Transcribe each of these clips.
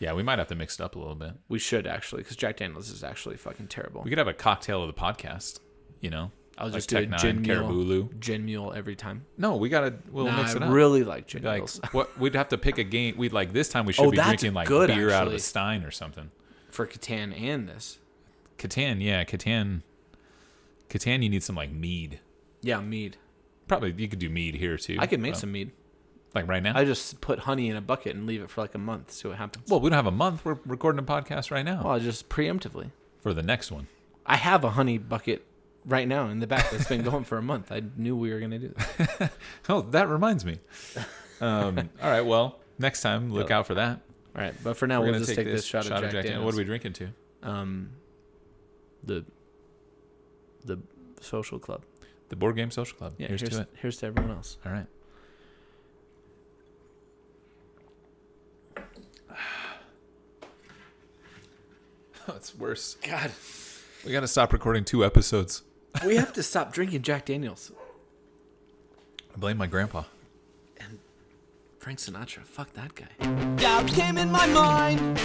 Yeah, we might have to mix it up a little bit. We should actually, because Jack Daniels is actually fucking terrible. We could have a cocktail of the podcast. You know, I'll like just do a gin Caribou mule, Lou. gin mule every time. No, we gotta. We'll Nah, mix it up. I really like gin like mules what? We'd have to pick a game. We'd like this time. We should Oh, be drinking like good, beer out of a stein or something. for Catan and this. Catan, yeah, Catan. Catan, you need some like mead. Yeah, mead. Probably you could do mead here too. I could make some mead. Like right now. I just put honey in a bucket and leave it for like a month. See what happens. well, we don't have a month. We're recording a podcast right now Well, I just preemptively. for the next one. I have a honey bucket right now in the back that's been going for a month. I knew we were gonna do this. Oh, that reminds me. Um, all right, well, next time look out for that. All right, but for now We're we'll just take, this shot, of Jack, Daniels. What are we drinking to? Um, the the social club. The board game social club. Yeah, here's, here's to it. here's to everyone else. All right. it's worse. God, We got to stop recording two episodes. we have to stop drinking Jack Daniels. I blame my grandpa. Frank Sinatra, fuck that guy. Doubt came in my mind,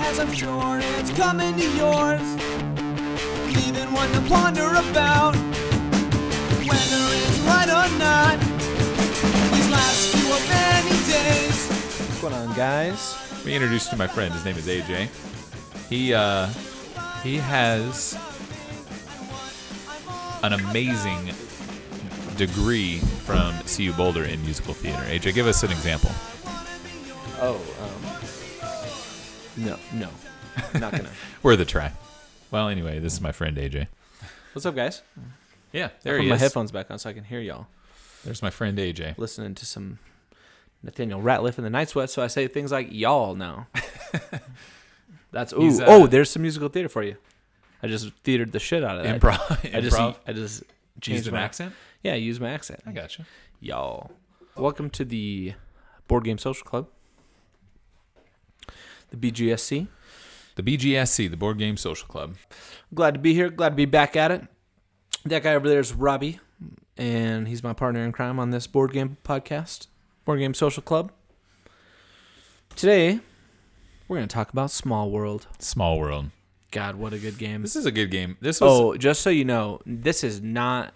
as I'm sure it's coming to yours. Leaving one to ponder about whether it's right or not. These last few of many days. What's going on, guys? Let me introduce you to my friend. His name is AJ. He uh, he has an amazing degree from CU Boulder in musical theater. AJ, give us an example. Oh, um, no, no, not gonna. Worth a try. Well, anyway, this is my friend AJ. What's up, guys? Yeah, there I put he my is. headphones back on so I can hear y'all. There's my friend AJ. Listening to some Nathaniel Rateliff and the Night Sweat, so I say things like y'all now. That's ooh, He's, uh, oh, there's some musical theater for you. I just theatered the shit out of that. Improv. I just improv. I just Used changed an my accent. Yeah, I use my accent. I got you. Y'all. Welcome to the Board Game Social Club. The BGSC. The BGSC, the Board Game Social Club. Glad to be here. Glad to be back at it. That guy over there is Robbie, and he's my partner in crime on this board game podcast, Board Game Social Club. Today, we're going to talk about Small World. Small World. God, what a good game. This is a good game. This was Oh, just so you know, this is not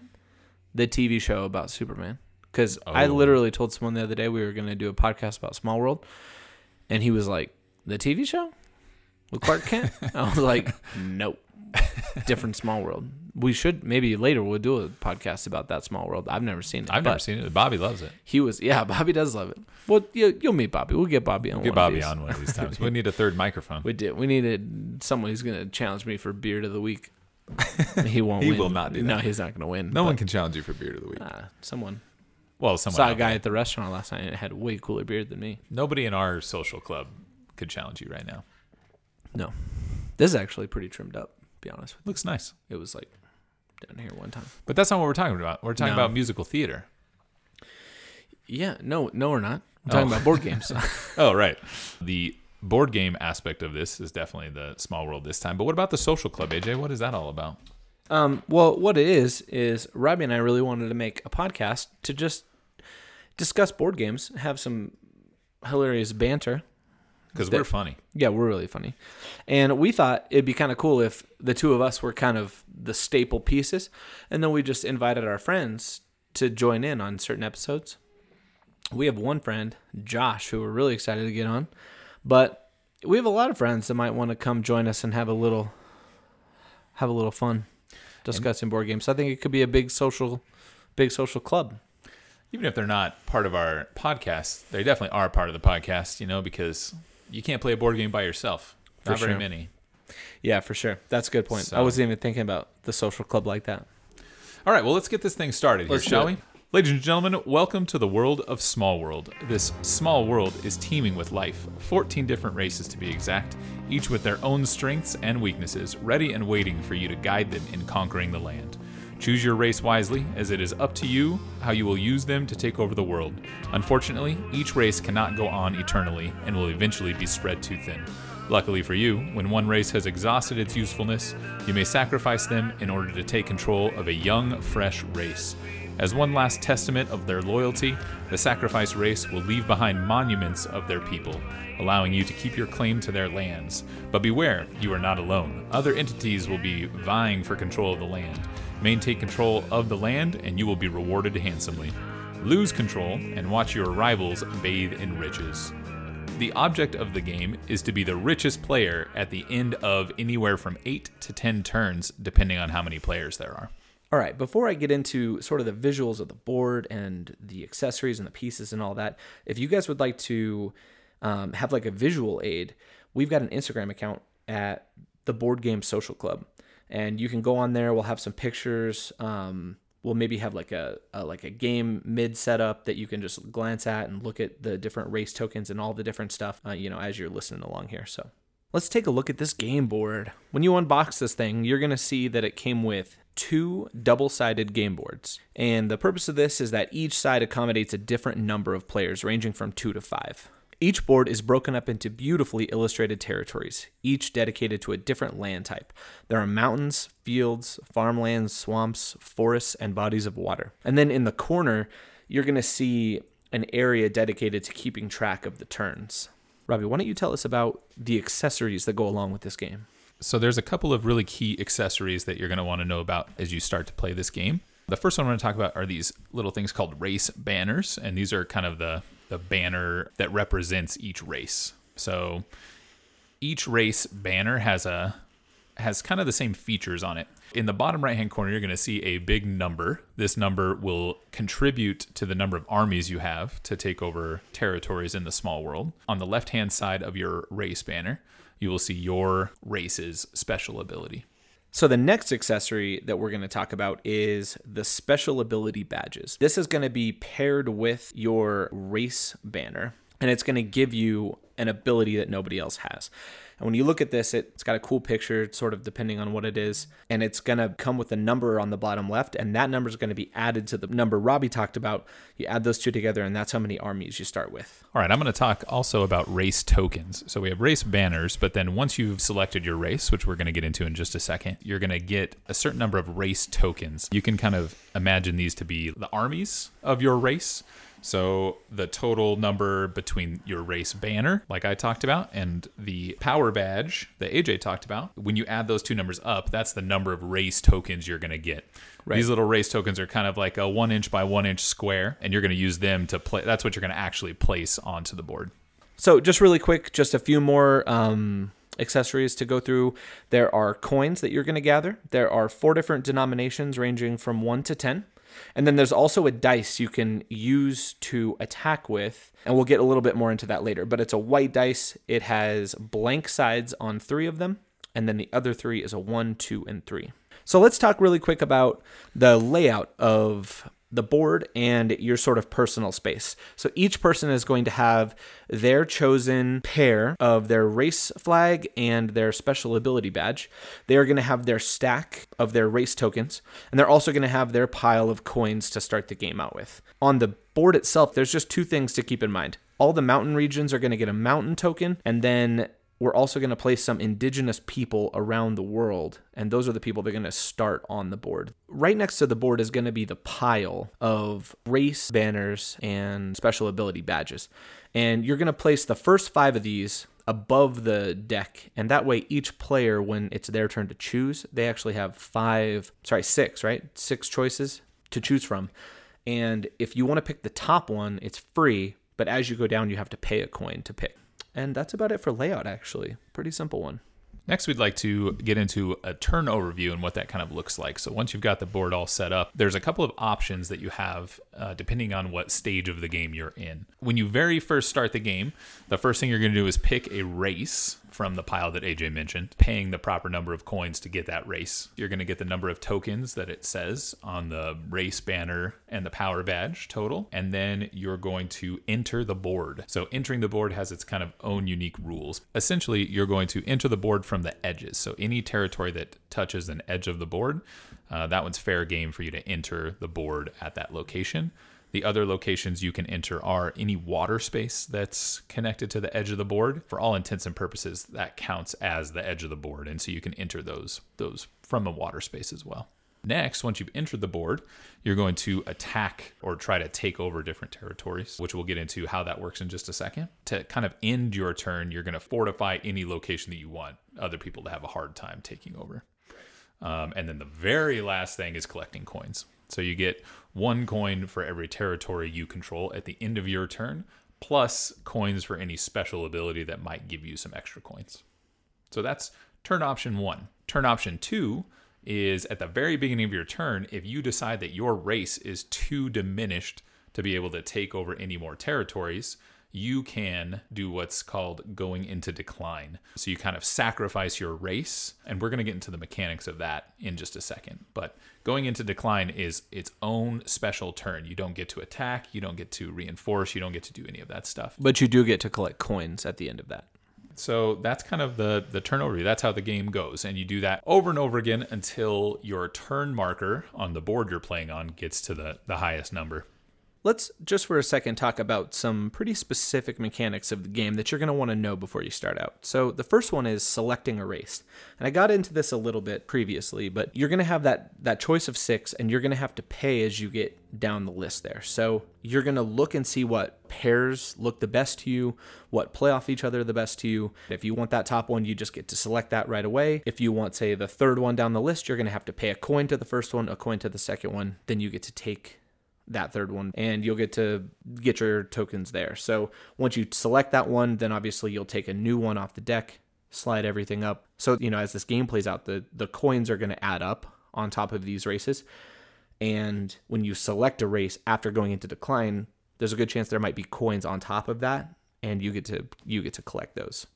the TV show about Superman. Because I Oh. literally told someone the other day we were going to do a podcast about Small World, and he was like, "The TV show with Clark Kent." I was like, "Nope, different Small World." We should maybe later we'll do a podcast about that Small World. I've never seen it. I've never seen it. Bobby loves it. He was yeah. Bobby does love it. Well, you, you'll meet Bobby. We'll get Bobby on. Get one of Bobby these. on one of these times. we need a third microphone. We did. We needed someone who's going to challenge me for beard of the week. He won't. He win. will not do No, he's not going to win. no but- one can challenge you for beard of the week. Uh, someone well, someone saw a guy there. at the restaurant last night and had way cooler beard than me. Nobody in our social club could challenge you right now. No, this is actually pretty trimmed up. Be honest with Looks nice. it was like down here one time. But that's not what we're talking about. We're talking No. about musical theater. Yeah, no, no, we're not. I'm talking Oh. about board games. Oh, right. The board game aspect of this is definitely the small world this time. But what about the social club, AJ? What is that all about? um, well, what it is is Robbie and I really wanted to make a podcast to just discuss board games, have some hilarious banter. Because we're funny. Yeah, we're really funny. And we thought it'd be kind of cool if the two of us were kind of the staple pieces. And then we just invited our friends to join in on certain episodes. We have one friend, Josh, who we're really excited to get on. But we have a lot of friends that might want to come join us and have a little have a little fun discussing board games. So I think it could be a big social big social club. Even if they're not part of our podcast, they definitely are part of the podcast, you know, because you can't play a board game by yourself. For Not very sure. many. Yeah, for sure. That's a good point. I wasn't even thinking about the social club like that. All right, well, let's get this thing started here, Let's do shall it. we? Ladies and gentlemen, welcome to the world of Small World. This small world is teeming with life, 14 different races to be exact, each with their own strengths and weaknesses, ready and waiting for you to guide them in conquering the land. Choose your race wisely, as it is up to you how you will use them to take over the world. Unfortunately, each race cannot go on eternally and will eventually be spread too thin. Luckily for you, when one race has exhausted its usefulness, you may sacrifice them in order to take control of a young, fresh race. As one last testament of their loyalty, the sacrifice race will leave behind monuments of their people, allowing you to keep your claim to their lands. But beware, you are not alone. Other entities will be vying for control of the land. Maintain control of the land, and you will be rewarded handsomely. Lose control, and watch your rivals bathe in riches. The object of the game is to be the richest player at the end of anywhere from 8 to 10 turns, depending on how many players there are. All right, before I get into sort of the visuals of the board and the accessories and the pieces and all that, if you guys would like to um, have like a visual aid, we've got an Instagram account at the Board Game Social Club, and you can go on there. We'll have some pictures. Um, we'll maybe have like a, a like a game mid setup that you can just glance at and look at the different race tokens and all the different stuff. Uh, you know, as you're listening along here. So let's take a look at this game board. When you unbox this thing, you're gonna see that it came with two double sided game boards. And the purpose of this is that each side accommodates a different number of players, ranging from two to five. Each board is broken up into beautifully illustrated territories, each dedicated to a different land type. There are mountains, fields, farmlands, swamps, forests, and bodies of water. And then in the corner, you're going to see an area dedicated to keeping track of the turns. Robbie, why don't you tell us about the accessories that go along with this game? So there's a couple of really key accessories that you're going to want to know about as you start to play this game. The first one I want to talk about are these little things called race banners, and these are kind of the the banner that represents each race. So each race banner has a has kind of the same features on it. In the bottom right hand corner, you're going to see a big number. This number will contribute to the number of armies you have to take over territories in the small world. On the left hand side of your race banner, you will see your race's special ability. So the next accessory that we're going to talk about is the special ability badges. This is going to be paired with your race banner and it's going to give you an ability that nobody else has. And when you look at this, it's got a cool picture, sort of depending on what it is. And it's going to come with a number on the bottom left. And that number is going to be added to the number Robbie talked about. You add those two together, and that's how many armies you start with. All right, I'm going to talk also about race tokens. So we have race banners, but then once you've selected your race, which we're going to get into in just a second, you're going to get a certain number of race tokens. You can kind of imagine these to be the armies of your race. So the total number between your race banner, like I talked about, and the power badge that AJ talked about, when you add those two numbers up, that's the number of race tokens you're going to get. Right. These little race tokens are kind of like a one inch by one inch square, and you're going to use them to play. That's what you're going to actually place onto the board. So just really quick, just a few more um, accessories to go through. There are coins that you're going to gather. There are four different denominations ranging from one to ten. And then there's also a dice you can use to attack with, and we'll get a little bit more into that later. But it's a white dice. It has blank sides on three of them, and then the other three is a one, two, and three. So let's talk really quick about the layout of the board and your sort of personal space. So each person is going to have their chosen pair of their race flag and their special ability badge. They are going to have their stack of their race tokens, and they're also going to have their pile of coins to start the game out with. On the board itself, there's just two things to keep in mind. All the mountain regions are going to get a mountain token, and then we're also going to place some indigenous people around the world, and those are the people that are going to start on the board. Right next to the board is going to be the pile of race banners and special ability badges. And you're going to place the first five of these above the deck, and that way each player, when it's their turn to choose, they actually have five, sorry, six, right? Six choices to choose from. And if you want to pick the top one, it's free, but as you go down, you have to pay a coin to pick. And that's about it for layout, actually. Pretty simple one. Next, we'd like to get into a turn overview and what that kind of looks like. So, once you've got the board all set up, there's a couple of options that you have uh, depending on what stage of the game you're in. When you very first start the game, the first thing you're going to do is pick a race from the pile that AJ mentioned, paying the proper number of coins to get that race. You're going to get the number of tokens that it says on the race banner and the power badge total, and then you're going to enter the board. So, entering the board has its kind of own unique rules. Essentially, you're going to enter the board from the edges. So, any territory that touches an edge of the board, uh, that one's fair game for you to enter the board at that location. The other locations you can enter are any water space that's connected to the edge of the board. For all intents and purposes, that counts as the edge of the board, and so you can enter those those from a water space as well. Next, once you've entered the board, you're going to attack or try to take over different territories, which we'll get into how that works in just a second. To kind of end your turn, you're going to fortify any location that you want other people to have a hard time taking over. Um, and then the very last thing is collecting coins. So you get one coin for every territory you control at the end of your turn, plus coins for any special ability that might give you some extra coins. So that's turn option one. Turn option two is at the very beginning of your turn, if you decide that your race is too diminished to be able to take over any more territories, you can do what's called going into decline. So you kind of sacrifice your race, and we're going to get into the mechanics of that in just a second. But going into decline is its own special turn. You don't get to attack, you don't get to reinforce, you don't get to do any of that stuff. But you do get to collect coins at the end of that. So that's kind of the the turn overview. That's how the game goes, and you do that over and over again until your turn marker on the board you're playing on gets to the the highest number. Let's just for a second talk about some pretty specific mechanics of the game that you're going to want to know before you start out. So, the first one is selecting a race. And I got into this a little bit previously, but you're going to have that that choice of 6 and you're going to have to pay as you get down the list there. So, you're going to look and see what pairs look the best to you, what play off each other the best to you. If you want that top one, you just get to select that right away. If you want say the third one down the list, you're going to have to pay a coin to the first one, a coin to the second one, then you get to take that third one and you'll get to get your tokens there. So once you select that one, then obviously you'll take a new one off the deck, slide everything up. So, you know, as this game plays out, the, the coins are going to add up on top of these races. And when you select a race after going into decline, there's a good chance there might be coins on top of that and you get to you get to collect those.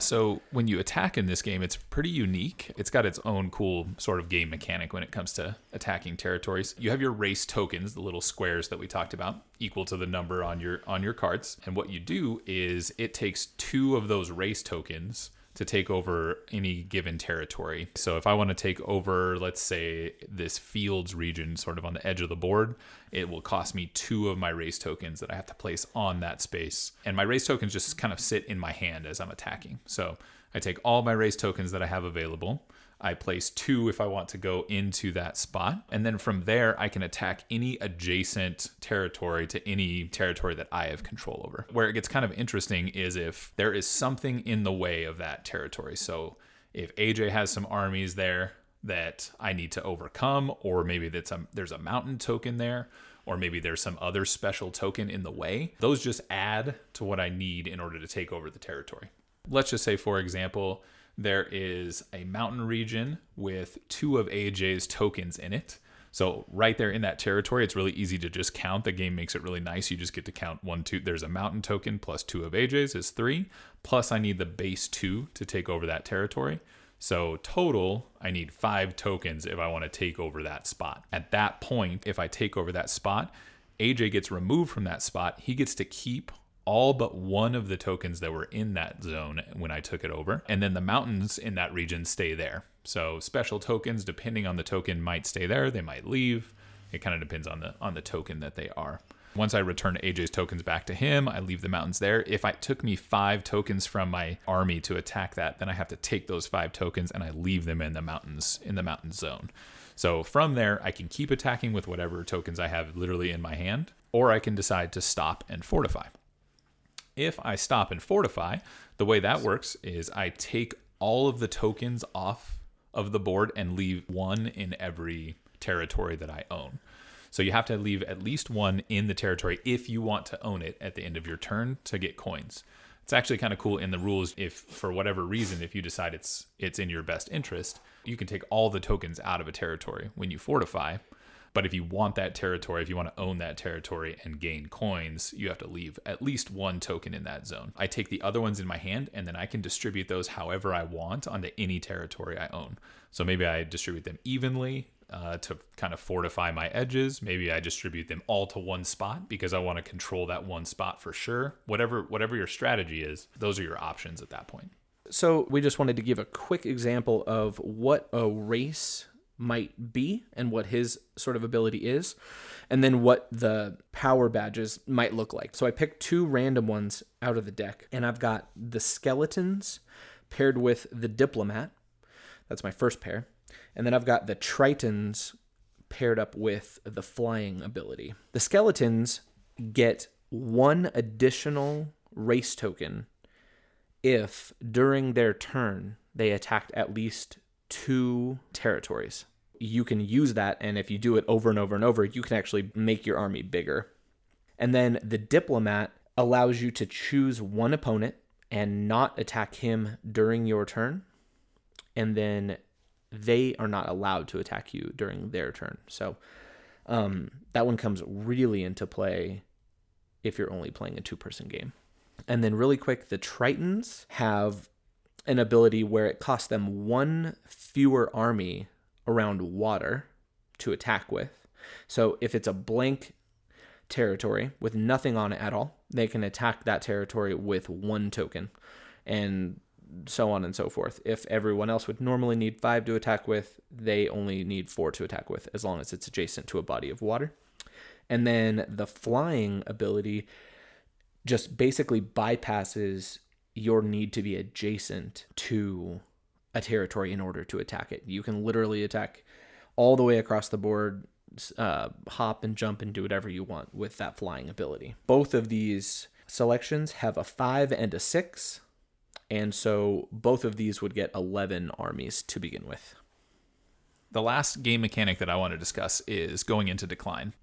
So when you attack in this game, it's pretty unique. It's got its own cool sort of game mechanic when it comes to attacking territories. You have your race tokens, the little squares that we talked about, equal to the number on your on your cards. And what you do is it takes two of those race tokens to take over any given territory. So if I want to take over, let's say, this fields region sort of on the edge of the board, it will cost me two of my race tokens that I have to place on that space. And my race tokens just kind of sit in my hand as I'm attacking. So I take all my race tokens that I have available. I place two if I want to go into that spot. And then from there, I can attack any adjacent territory to any territory that I have control over. Where it gets kind of interesting is if there is something in the way of that territory. So if AJ has some armies there that I need to overcome, or maybe that's a, there's a mountain token there, or maybe there's some other special token in the way, those just add to what I need in order to take over the territory. Let's just say, for example, there is a mountain region with two of AJ's tokens in it. So right there in that territory, it's really easy to just count. The game makes it really nice. You just get to count one, two. There's a mountain token plus two of AJ's is three. Plus I need the base two to take over that territory. So total, I need five tokens if I want to take over that spot. At that point, if I take over that spot, AJ gets removed from that spot. He gets to keep all but one of the tokens that were in that zone when I took it over. And then the mountains in that region stay there. So special tokens, depending on the token, might stay there. They might leave. It kind of depends on the on the token that they are. Once I return AJ's tokens back to him, I leave the mountains there. If it took me five tokens from my army to attack that, then I have to take those five tokens and I leave them in the mountains in the mountain zone. So from there, I can keep attacking with whatever tokens I have literally in my hand, or I can decide to stop and fortify. If I stop and fortify, the way that works is I take all of the tokens off of the board and leave one in every territory that I own. So you have to leave at least one in the territory if you want to own it at the end of your turn to get coins. It's actually kind of cool in the rules if for whatever reason if you decide it's it's in your best interest, you can take all the tokens out of a territory when you fortify but if you want that territory, if you want to own that territory and gain coins, you have to leave at least one token in that zone. I take the other ones in my hand and then I can distribute those however I want onto any territory I own. So maybe I distribute them evenly uh, to kind of fortify my edges. Maybe I distribute them all to one spot because I want to control that one spot for sure. Whatever whatever your strategy is, those are your options at that point. So we just wanted to give a quick example of what a race might be and what his sort of ability is, and then what the power badges might look like. So I picked two random ones out of the deck, and I've got the skeletons paired with the diplomat. That's my first pair. And then I've got the tritons paired up with the flying ability. The skeletons get one additional race token if during their turn they attacked at least two territories. You can use that, and if you do it over and over and over, you can actually make your army bigger. And then the diplomat allows you to choose one opponent and not attack him during your turn. And then they are not allowed to attack you during their turn. So um, that one comes really into play if you're only playing a two person game. And then, really quick, the Tritons have an ability where it costs them one fewer army around water to attack with. So if it's a blank territory with nothing on it at all, they can attack that territory with one token and so on and so forth. If everyone else would normally need five to attack with, they only need four to attack with as long as it's adjacent to a body of water. And then the flying ability just basically bypasses your need to be adjacent to a territory in order to attack it. You can literally attack all the way across the board, uh, hop and jump and do whatever you want with that flying ability. Both of these selections have a five and a six, and so both of these would get 11 armies to begin with. The last game mechanic that I want to discuss is going into decline.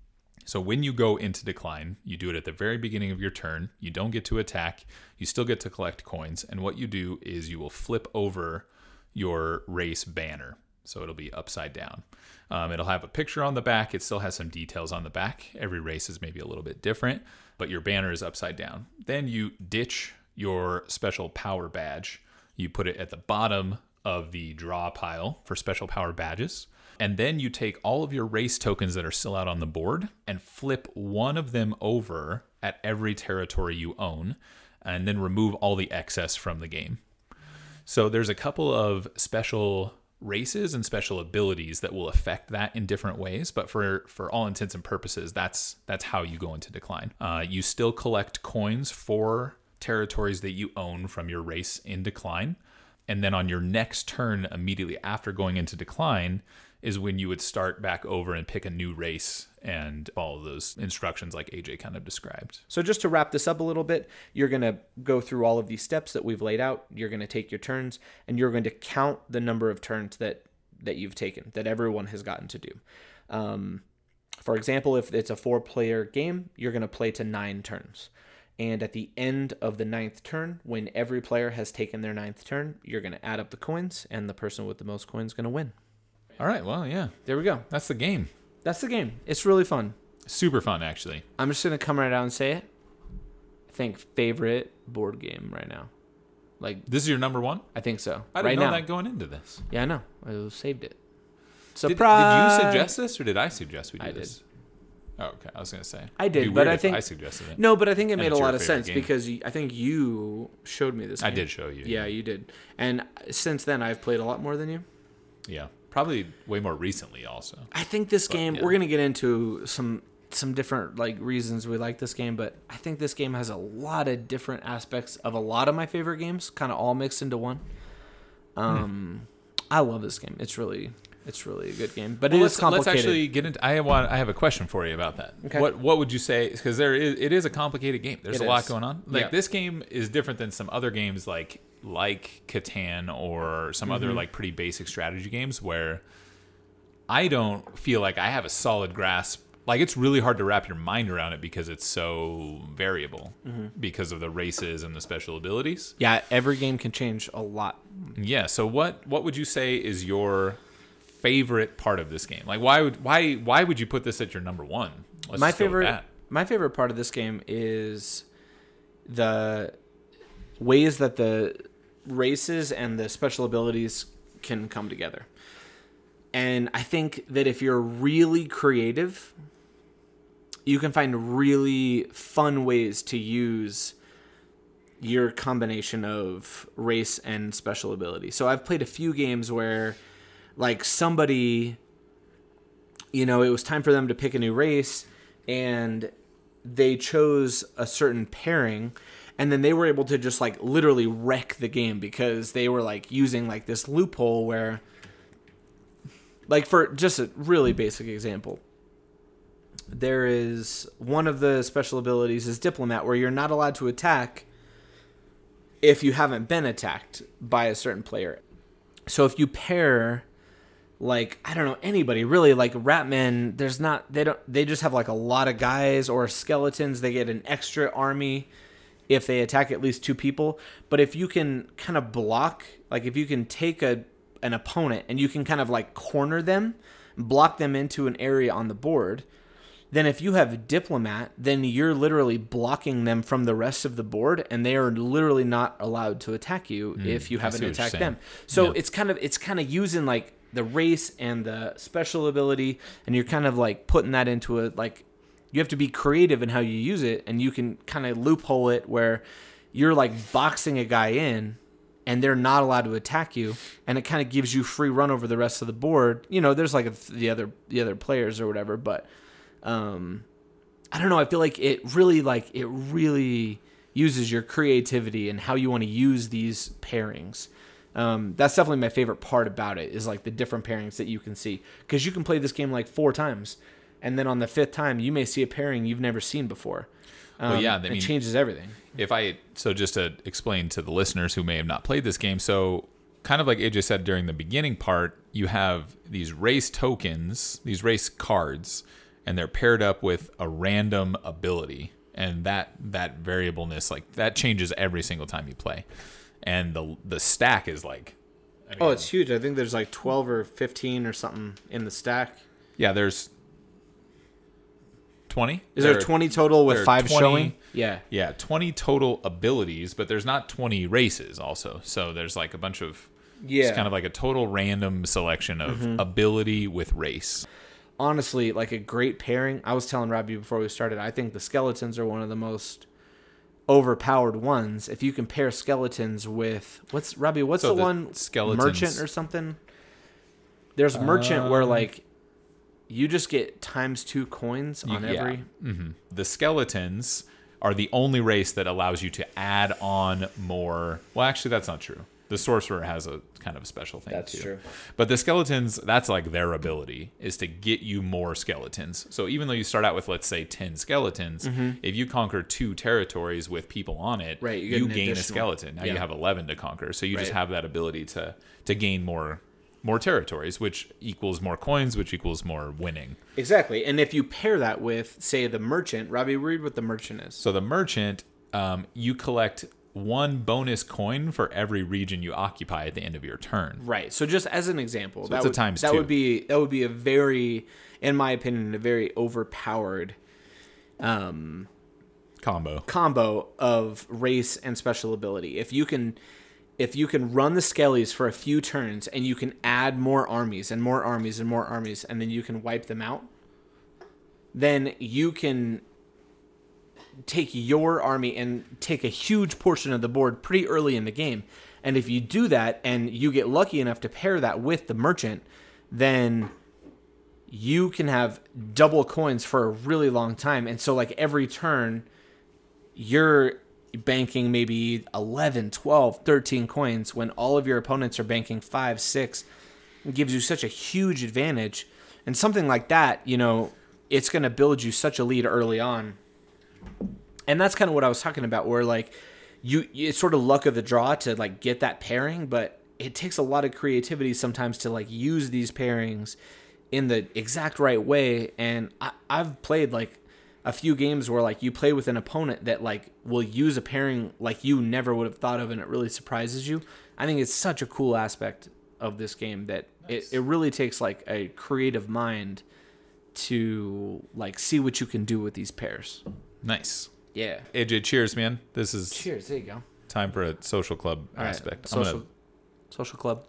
So when you go into decline, you do it at the very beginning of your turn. You don't get to attack. You still get to collect coins. And what you do is you will flip over your race banner. So it'll be upside down. Um, it'll have a picture on the back. It still has some details on the back. Every race is maybe a little bit different, but your banner is upside down. Then you ditch your special power badge. You put it at the bottom of the draw pile for special power badges. And then you take all of your race tokens that are still out on the board and flip one of them over at every territory you own, and then remove all the excess from the game. So there's a couple of special races and special abilities that will affect that in different ways, but for for all intents and purposes, that's that's how you go into decline. Uh, you still collect coins for territories that you own from your race in decline, and then on your next turn, immediately after going into decline, is when you would start back over and pick a new race and follow those instructions like AJ kind of described. So just to wrap this up a little bit, you're going to go through all of these steps that we've laid out. You're going to take your turns and you're going to count the number of turns that that you've taken that everyone has gotten to do. Um, for example, if it's a four-player game, you're going to play to nine turns. And at the end of the ninth turn, when every player has taken their ninth turn, you're going to add up the coins, and the person with the most coins is going to win. All right, well, yeah, There we go. that's the game. That's the game. It's really fun. Super fun, actually. I'm just gonna come right out and say it. I think favorite board game right now. Like This is your number one. I think so. I didn't right know now. that going into this. Yeah, I know. I saved it. Did, Surprise! did you suggest this, or did I suggest we do I did. this? Oh, okay. I was gonna say I did, but I think- I suggested it. No, but I think it made a lot of sense game. because you, I think you showed me this. I did show you. Yeah, you did. And since then, I've played a lot more than you. yeah. Probably way more recently, also. I think this game. yeah. We're gonna get into some some different like reasons we like this game, but I think this game has a lot of different aspects of a lot of my favorite games, kind of all mixed into one. Um, I love this game. It's really it's really a good game, but Well, it let's, complicated. let's actually get into. I want. I have a question for you about that. Okay. What What would you say? Because there is. It is a complicated game. There's It a lot going on. Like Yeah. this game is different than some other games like like Catan or some Mm-hmm. other like pretty basic strategy games where I don't feel like I have a solid grasp. Like it's really hard to wrap your mind around it because it's so variable Mm-hmm. because of the races and the special abilities. yeah, every game can change a lot. Yeah. So what what would you say is your favorite part of this game? Like why would why why would you put this at your number one? Let's my just go with favorite my favorite part of this game is the ways that the races and the special abilities can come together. And I think that if you're really creative, you can find really fun ways to use your combination of race and special ability. So I've played a few games where like somebody you know, it was time for them to pick a new race and they chose a certain pairing and then they were able to just like literally wreck the game because they were like using like this loophole where like for just a really basic example there is one of the special abilities is diplomat where you're not allowed to attack if you haven't been attacked by a certain player. So if you pair like i don't know anybody really like ratmen there's not they don't they just have like a lot of guys or skeletons they get an extra army if they attack at least two people but if you can kind of block like if you can take a an opponent and you can kind of like corner them block them into an area on the board then if you have diplomat then you're literally blocking them from the rest of the board and they are literally not allowed to attack you hmm, if you haven't see what you're attacked them so Yeah. it's kind of it's kind of using like the race and the special ability and you're kind of like putting that into a like you have to be creative in how you use it and you can kind of loophole it where you're like boxing a guy in and they're not allowed to attack you and it kind of gives you free run over the rest of the board. You know there's like a, the other the other players or whatever but um i don't know i feel like it really like it really uses your creativity and how you want to use these pairings. Um, that's definitely my favorite part about it is like the different pairings that you can see because you can play this game like four times and then on the fifth time you may see a pairing you've never seen before um, Well, yeah, I it mean- changes everything if I so just to explain to the listeners who may have not played this game, so kind of like AJ said during the beginning part, you have these race tokens, these race cards, and they're paired up with a random ability, and that that variableness like that changes every single time you play, and the the stack is like. I oh it's huge i think there's like 12 or 15 or something in the stack yeah. There's twenty. is there 20 total with five 20 showing yeah Yeah, 20 total abilities, but there's not 20 races also. So there's like a bunch of Yeah. It's kind of like a total random selection of Mm-hmm. ability with race. honestly like a great pairing. I was telling Robbie before we started, I think the skeletons are one of the most overpowered ones. If you can pair skeletons with what's Robbie, what's So the, the one skeletons- merchant or something? There's merchant where Um, like you just get times two coins on Yeah. every hmm The skeletons are the only race that allows you to add on more. Well, actually, that's not true. The sorcerer has a kind of a special thing That's too. true. But the skeletons, that's like their ability is to get you more skeletons. So even though you start out with let's say 10 skeletons, if you conquer two territories with people on it, Right, you you, get an gain a skeleton. Now you have 11 to conquer. So you just have that ability to to gain more more territories, which equals more coins, which equals more winning. Exactly. And if you pair that with, say, the merchant, Robbie, read what the merchant is. So the merchant, um, you collect one bonus coin for every region you occupy at the end of your turn. Right. So just as an example, that it's a would, times that two. would be that would be a very, in my opinion, a very overpowered um, Combo. combo of race and special ability. If you can, if you can run the skellies for a few turns and you can add more armies and more armies and more armies, and then you can wipe them out, then you can take your army and take a huge portion of the board pretty early in the game. And if you do that and you get lucky enough to pair that with the merchant, then you can have double coins for a really long time. And so like every turn you're banking maybe 11, 12, 13 coins when all of your opponents are banking 5, 6. It gives you such a huge advantage. And something like that, you know, it's going to build you such a lead early on and that's kind of what I was talking about, where like you, it's sort of luck of the draw to like get that pairing, but it takes a lot of creativity sometimes to like use these pairings in the exact right way. And I, I've played like a few games where like you play with an opponent that like will use a pairing like you never would have thought of, and it really surprises you. I think it's such a cool aspect of this game that it, it really takes like a creative mind to like see what you can do with these pairs. Nice. Yeah. AJ, cheers, man. This is Cheers. There you go. time for a social club All right, aspect. I'm Social, gonna- social club.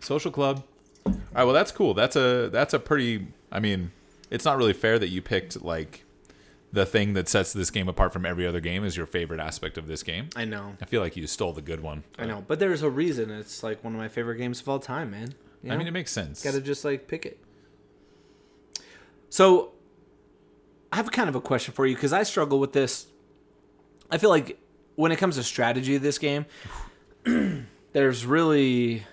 social club. All right, well that's cool. That's a that's a pretty. I mean, it's not really fair that you picked like the thing that sets this game apart from every other game is your favorite aspect of this game. I know. I feel like you stole the good one. I know. But there's a reason it's like one of my favorite games of all time, man. You I mean, it makes sense. gotta just like pick it. So, I have kind of a question for you because I struggle with this. I feel like when it comes to strategy of this game, there's really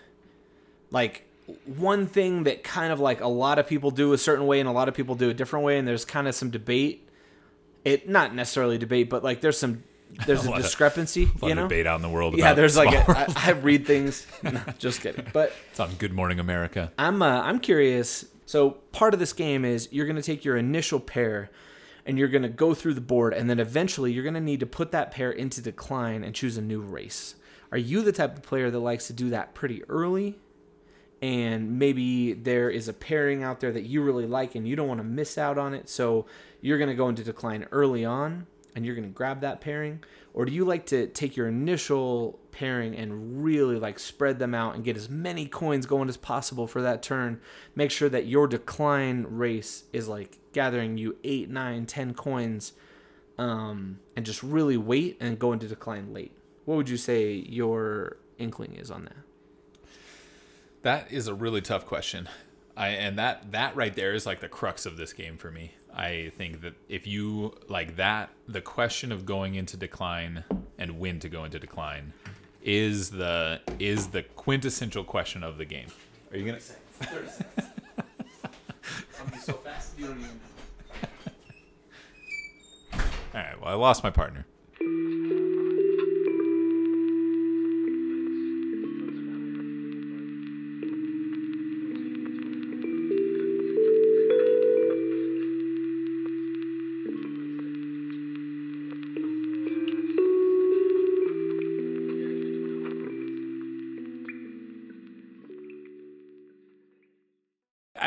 like one thing that kind of like a lot of people do a certain way and a lot of people do a different way, and there's kind of some debate. It not necessarily debate, but like there's some there's a, of- discrepancy. A lot you of know, debate out in the world. yeah. There's like a, I, I read things. No, just kidding, but. It's on Good Morning America. I'm uh, I'm curious. So part of this game is you're gonna take your initial pair, and you're gonna go through the board, and then eventually you're gonna need to put that pair into decline and choose a new race. Are you the type of player that likes to do that pretty early? And maybe there is a pairing out there that you really like, and you don't want to miss out on it, so you're gonna go into decline early on, and you're gonna grab that pairing. Or do you like to take your initial pairing and really like spread them out and get as many coins going as possible for that turn? Make sure that your decline race is like gathering you eight, nine, ten coins, um, and just really wait and go into decline late. What would you say your inkling is on that? That is a really tough question. I and that that right there is like the crux of this game for me. I think that if you like that, the question of going into decline and when to go into decline is the is the quintessential question of the game. Are you gonna? Thirty seconds. I'm so fast. You don't even. All right. Well, I lost my partner.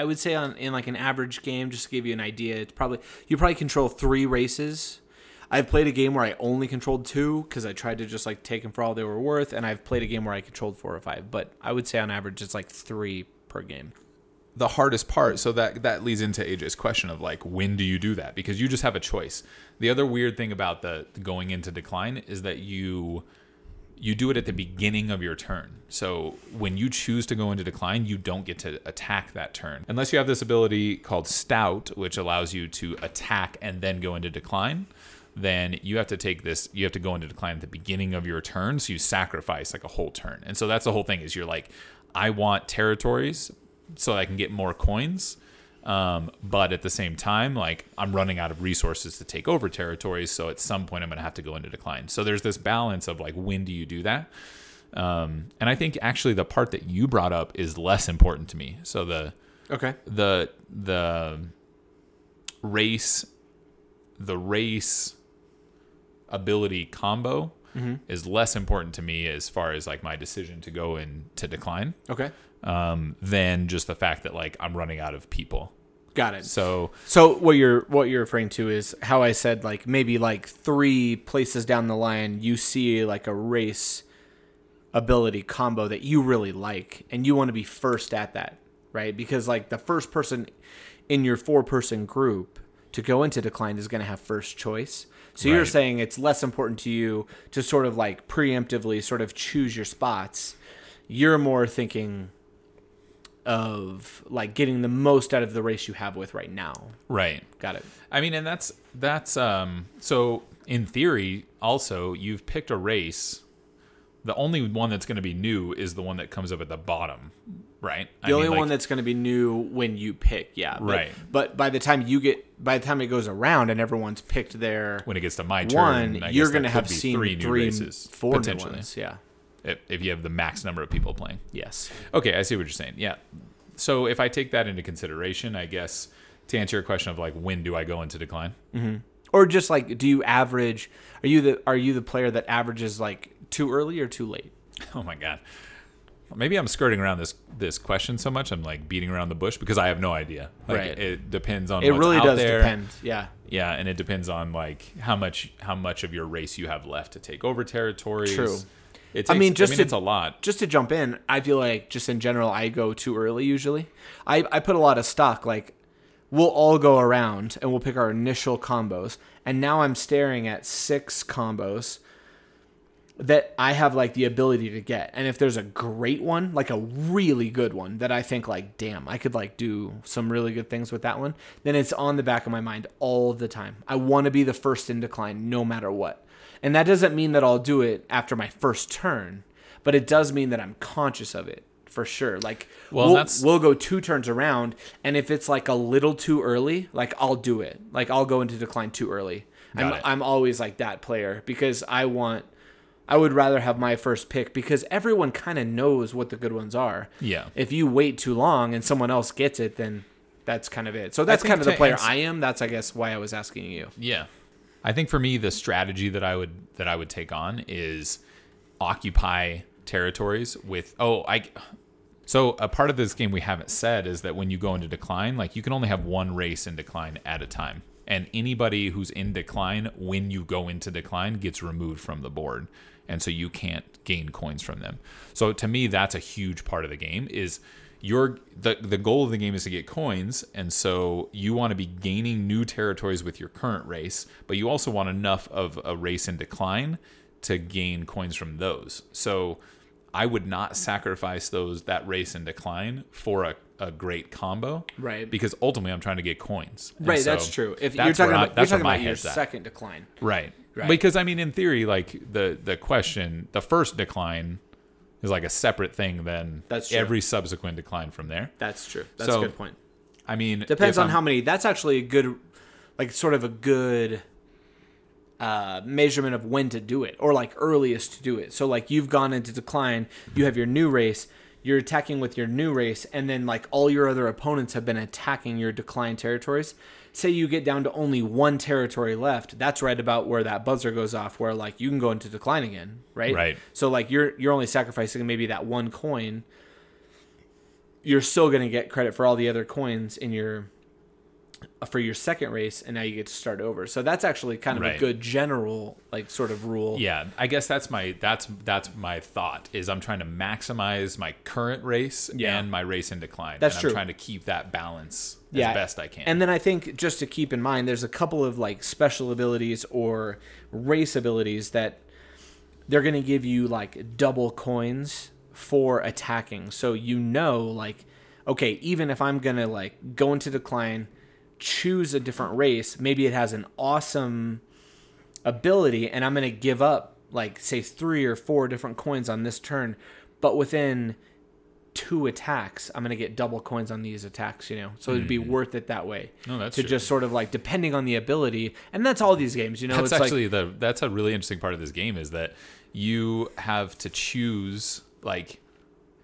I would say on in like an average game, just to give you an idea, it's probably you probably control three races. I've played a game where I only controlled two because I tried to just like take them for all they were worth, and I've played a game where I controlled four or five. But I would say on average, it's like three per game. the hardest part so that that leads into AJ's question of like when do you do that because you just have a choice. The other weird thing about the going into decline is that you you do it at the beginning of your turn. So when you choose to go into decline, you don't get to attack that turn. Unless you have this ability called stout which allows you to attack and then go into decline, then you have to take this you have to go into decline at the beginning of your turn so you sacrifice like a whole turn. And so that's the whole thing is you're like I want territories so I can get more coins. Um, but at the same time, like I'm running out of resources to take over territories, so at some point I'm gonna have to go into decline. So there's this balance of like when do you do that? Um, and I think actually the part that you brought up is less important to me. So the Okay. the the race the race ability combo is less important to me as far as like my decision to go into decline Okay. Um, than just the fact that like I'm running out of people. Got it. So So what you're what you're referring to is how I said like maybe like three places down the line you see like a race ability combo that you really like and you want to be first at that, right? Because like the first person in your four person group to go into decline is going to have first choice. So you're saying it's less important to you to sort of like preemptively sort of choose your spots. You're more thinking of like getting the most out of the race you have with right now. right, Got it. I mean, and that's that's um. So in theory, also you've picked a race. The only one that's going to be new is the one that comes up at the bottom, right? The only one that's going to be new when you pick, yeah. But, Right. But by the time you get, by the time it goes around and everyone's picked their when it gets to my turn, one, I you're going to have seen three three, new races four new ones. Yeah. If, if you have the max number of people playing. Yes. Okay, I see what you're saying. Yeah. So if I take that into consideration, I guess to answer your question of like when do I go into decline? Mm-hmm. Or just like, do you average? Are you the are you the player that averages like too early or too late? Oh my god. Maybe I'm skirting around this this question so much. I'm like beating around the bush because I have no idea. Like Right. it depends on It really does there. depend. Yeah. Yeah, and it depends on like how much how much of your race you have left to take over territories. True. Takes, I mean, just I mean, to- it's a lot. just to jump in, I feel like just in general, I go too early usually. I, I put a lot of stock. Like, we'll all go around and we'll pick our initial combos. And now I'm staring at six combos that I have like the ability to get. And if there's a great one, like a really good one that I think like, damn, I could like do some really good things with that one, then it's on the back of my mind all the time. I want to be the first in decline no matter what. And that doesn't mean that I'll do it after my first turn, but it does mean that I'm conscious of it for sure. Like Well, we'll, that's- we'll go two turns around, and if it's like a little too early, like I'll do it. Like I'll go into decline too early. Got I'm it. I'm always like that player because I want. I would rather have my first pick because everyone kind of knows what the good ones are. Yeah. If you wait too long and someone else gets it, then that's kind of it. So that's kind of the player I am. That's I guess why I was asking you. Yeah. I think for me the strategy that I would that I would take on is occupy territories with oh I so a part of this game we haven't said is that when you go into decline like you can only have one race in decline at a time and anybody who's in decline when you go into decline gets removed from the board and so you can't gain coins from them. So to me that's a huge part of the game is your the the goal of the game is to get coins and so you want to be gaining new territories with your current race but you also want enough of a race in decline to gain coins from those so i would not sacrifice those that race in decline for a, a great combo Right. because ultimately i'm trying to get coins And Right, so that's true. If that's you're talking where I- about, that's you're talking about your head's at. second decline. Right. Right. Because I mean, in theory, like the the question, the first decline is like a separate thing than That's true. every subsequent decline from there. That's true. That's So, a good point. I mean, Depends on I'm- how many. That's actually a good, like, sort of a good uh, measurement of when to do it, or like earliest to do it. So, like, you've gone into decline, you have your new race, you're attacking with your new race, and then like all your other opponents have been attacking your decline territories. Say you get down to only one territory left, that's right about where that buzzer goes off, where like you can go into decline again, right? Right. So like you're you're only sacrificing maybe that one coin you're still going to get credit for all the other coins in your for your second race and now you get to start over so that's actually kind of a good general like sort of rule Yeah, I guess that's my that's that's my thought is I'm trying to maximize my current race Yeah. and my race in decline. That's and true. I'm trying to keep that balance yeah as best I can. and then i think just to keep in mind there's a couple of like special abilities or race abilities that they're going to give you like double coins for attacking so you know like okay even if i'm going to like go into decline choose a different race maybe it has an awesome ability and I'm going to give up like say 3 or 4 different coins on this turn but within two attacks I'm going to get double coins on these attacks you know so it'd be worth it that way No, Hmm. That's to true. just sort of like depending on the ability and that's all these games you know that's it's actually like the that's a really interesting part of this game is that you have to choose like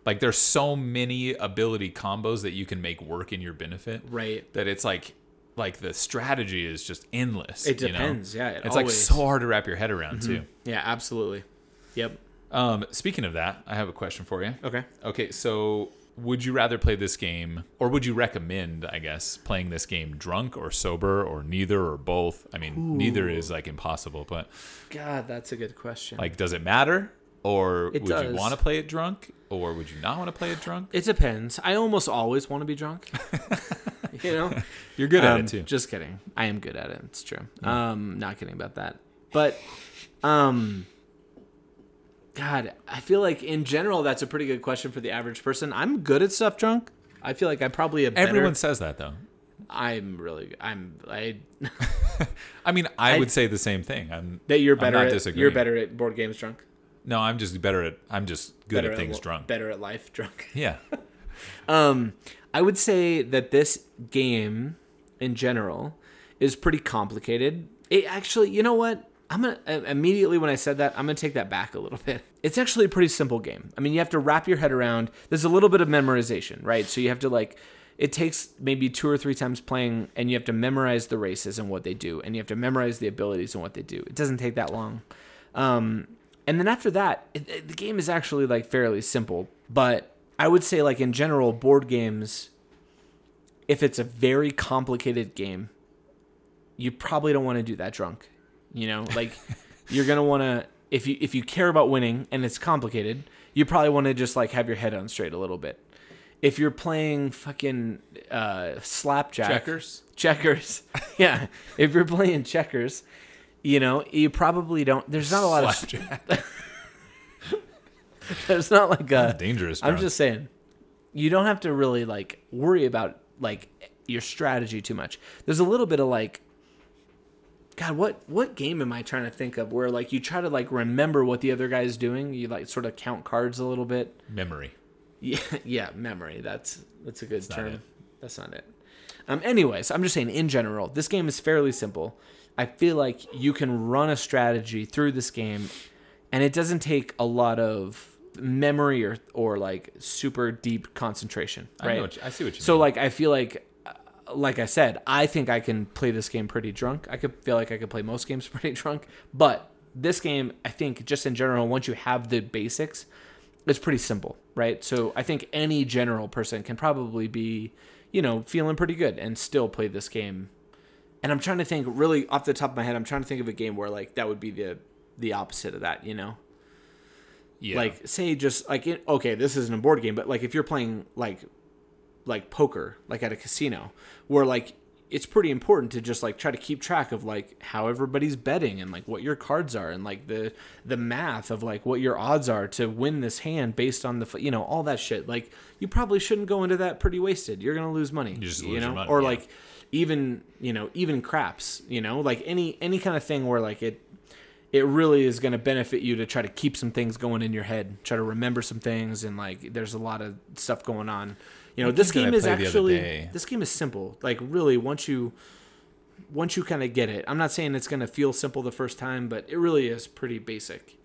like there's so many ability combos that you can make work in your benefit right that it's like like the strategy is just endless It you know? depends, yeah, it it's like so hard to wrap your head around too. Yeah absolutely. Yep. Um speaking of that i have a question for you. Okay. Okay so would you rather play this game or would you recommend i guess playing this game drunk or sober or neither or both? I mean neither is like impossible but god that's a good question. Like, does it matter? Or It would you want to play it drunk? Or would you not want to play it drunk? it depends i almost always want to be drunk you know You're good at Um, it too. Just kidding. I am good at it. It's true. Um, not kidding about that. But, um, God, I feel like in general that's a pretty good question for the average person. I'm good at stuff drunk. I feel like I probably have better. Everyone says that though. I'm really. I'm. I I mean, I, I- would say the same thing. I'm that you're better. at, disagreeing. you're better at board games drunk. No, I'm just better at. I'm just good better at things li- drunk. Better at life drunk. Yeah. Um, I would say that this game, in general, is pretty complicated. It actually, you know what? I'm gonna uh, immediately when I said that, I'm gonna take that back a little bit. It's actually a pretty simple game. I mean, you have to wrap your head around. There's a little bit of memorization, right? So you have to like. It takes maybe two or three times playing, and you have to memorize the races and what they do, and you have to memorize the abilities and what they do. It doesn't take that long. Um, and then after that, it, it- the game is actually like fairly simple. But I would say, like in general, board games, if it's a very complicated game, you probably don't want to do that drunk. You know, like you're gonna want to if you if you care about winning and it's complicated, you probably want to just like have your head on straight a little bit. If you're playing fucking uh, slapjack, Checkers? checkers, yeah. If you're playing checkers, you know, you probably don't. There's not a lot of there's not like a Dangerous. I'm drunk. just saying, you don't have to really like worry about like your strategy too much. There's a little bit of like, God, what what game am I trying to think of where like you try to like remember what the other guy's doing? You like sort of count cards a little bit. memory. Yeah, yeah, memory. That's that's a good not term. it. That's not it. Um, anyways, I'm just saying in general, this game is fairly simple. I feel like you can run a strategy through this game, and it doesn't take a lot of memory or or like super deep concentration. I Right. know what you- I see what you so mean. like I feel like, like I said, I think I can play this game pretty drunk. I could feel like I could play most games pretty drunk, but this game, I think, just in general, once you have the basics, it's pretty simple, right? So I think any general person can probably be, you know, feeling pretty good and still play this game. And I'm trying to think really off the top of my head, I'm trying to think of a game where like that would be the the opposite of that, you know? yeah. Like say just like okay, this isn't a board game, but like if you're playing like like poker, like at a casino, where like it's pretty important to just like try to keep track of like how everybody's betting and like what your cards are and like the the math of like what your odds are to win this hand based on the you know all that shit. Like you probably shouldn't go into that pretty wasted. You're gonna lose money. you lose know, money, or yeah. like even you know even craps. You know, like any any kind of thing where like it it really is going to benefit you to try to keep some things going in your head, try to remember some things, and like there's a lot of stuff going on. You know, this game did game I is play the other actually this game is simple. Like really, once you once you kind of get it, I'm not saying it's going to feel simple the first time, but it really is pretty basic.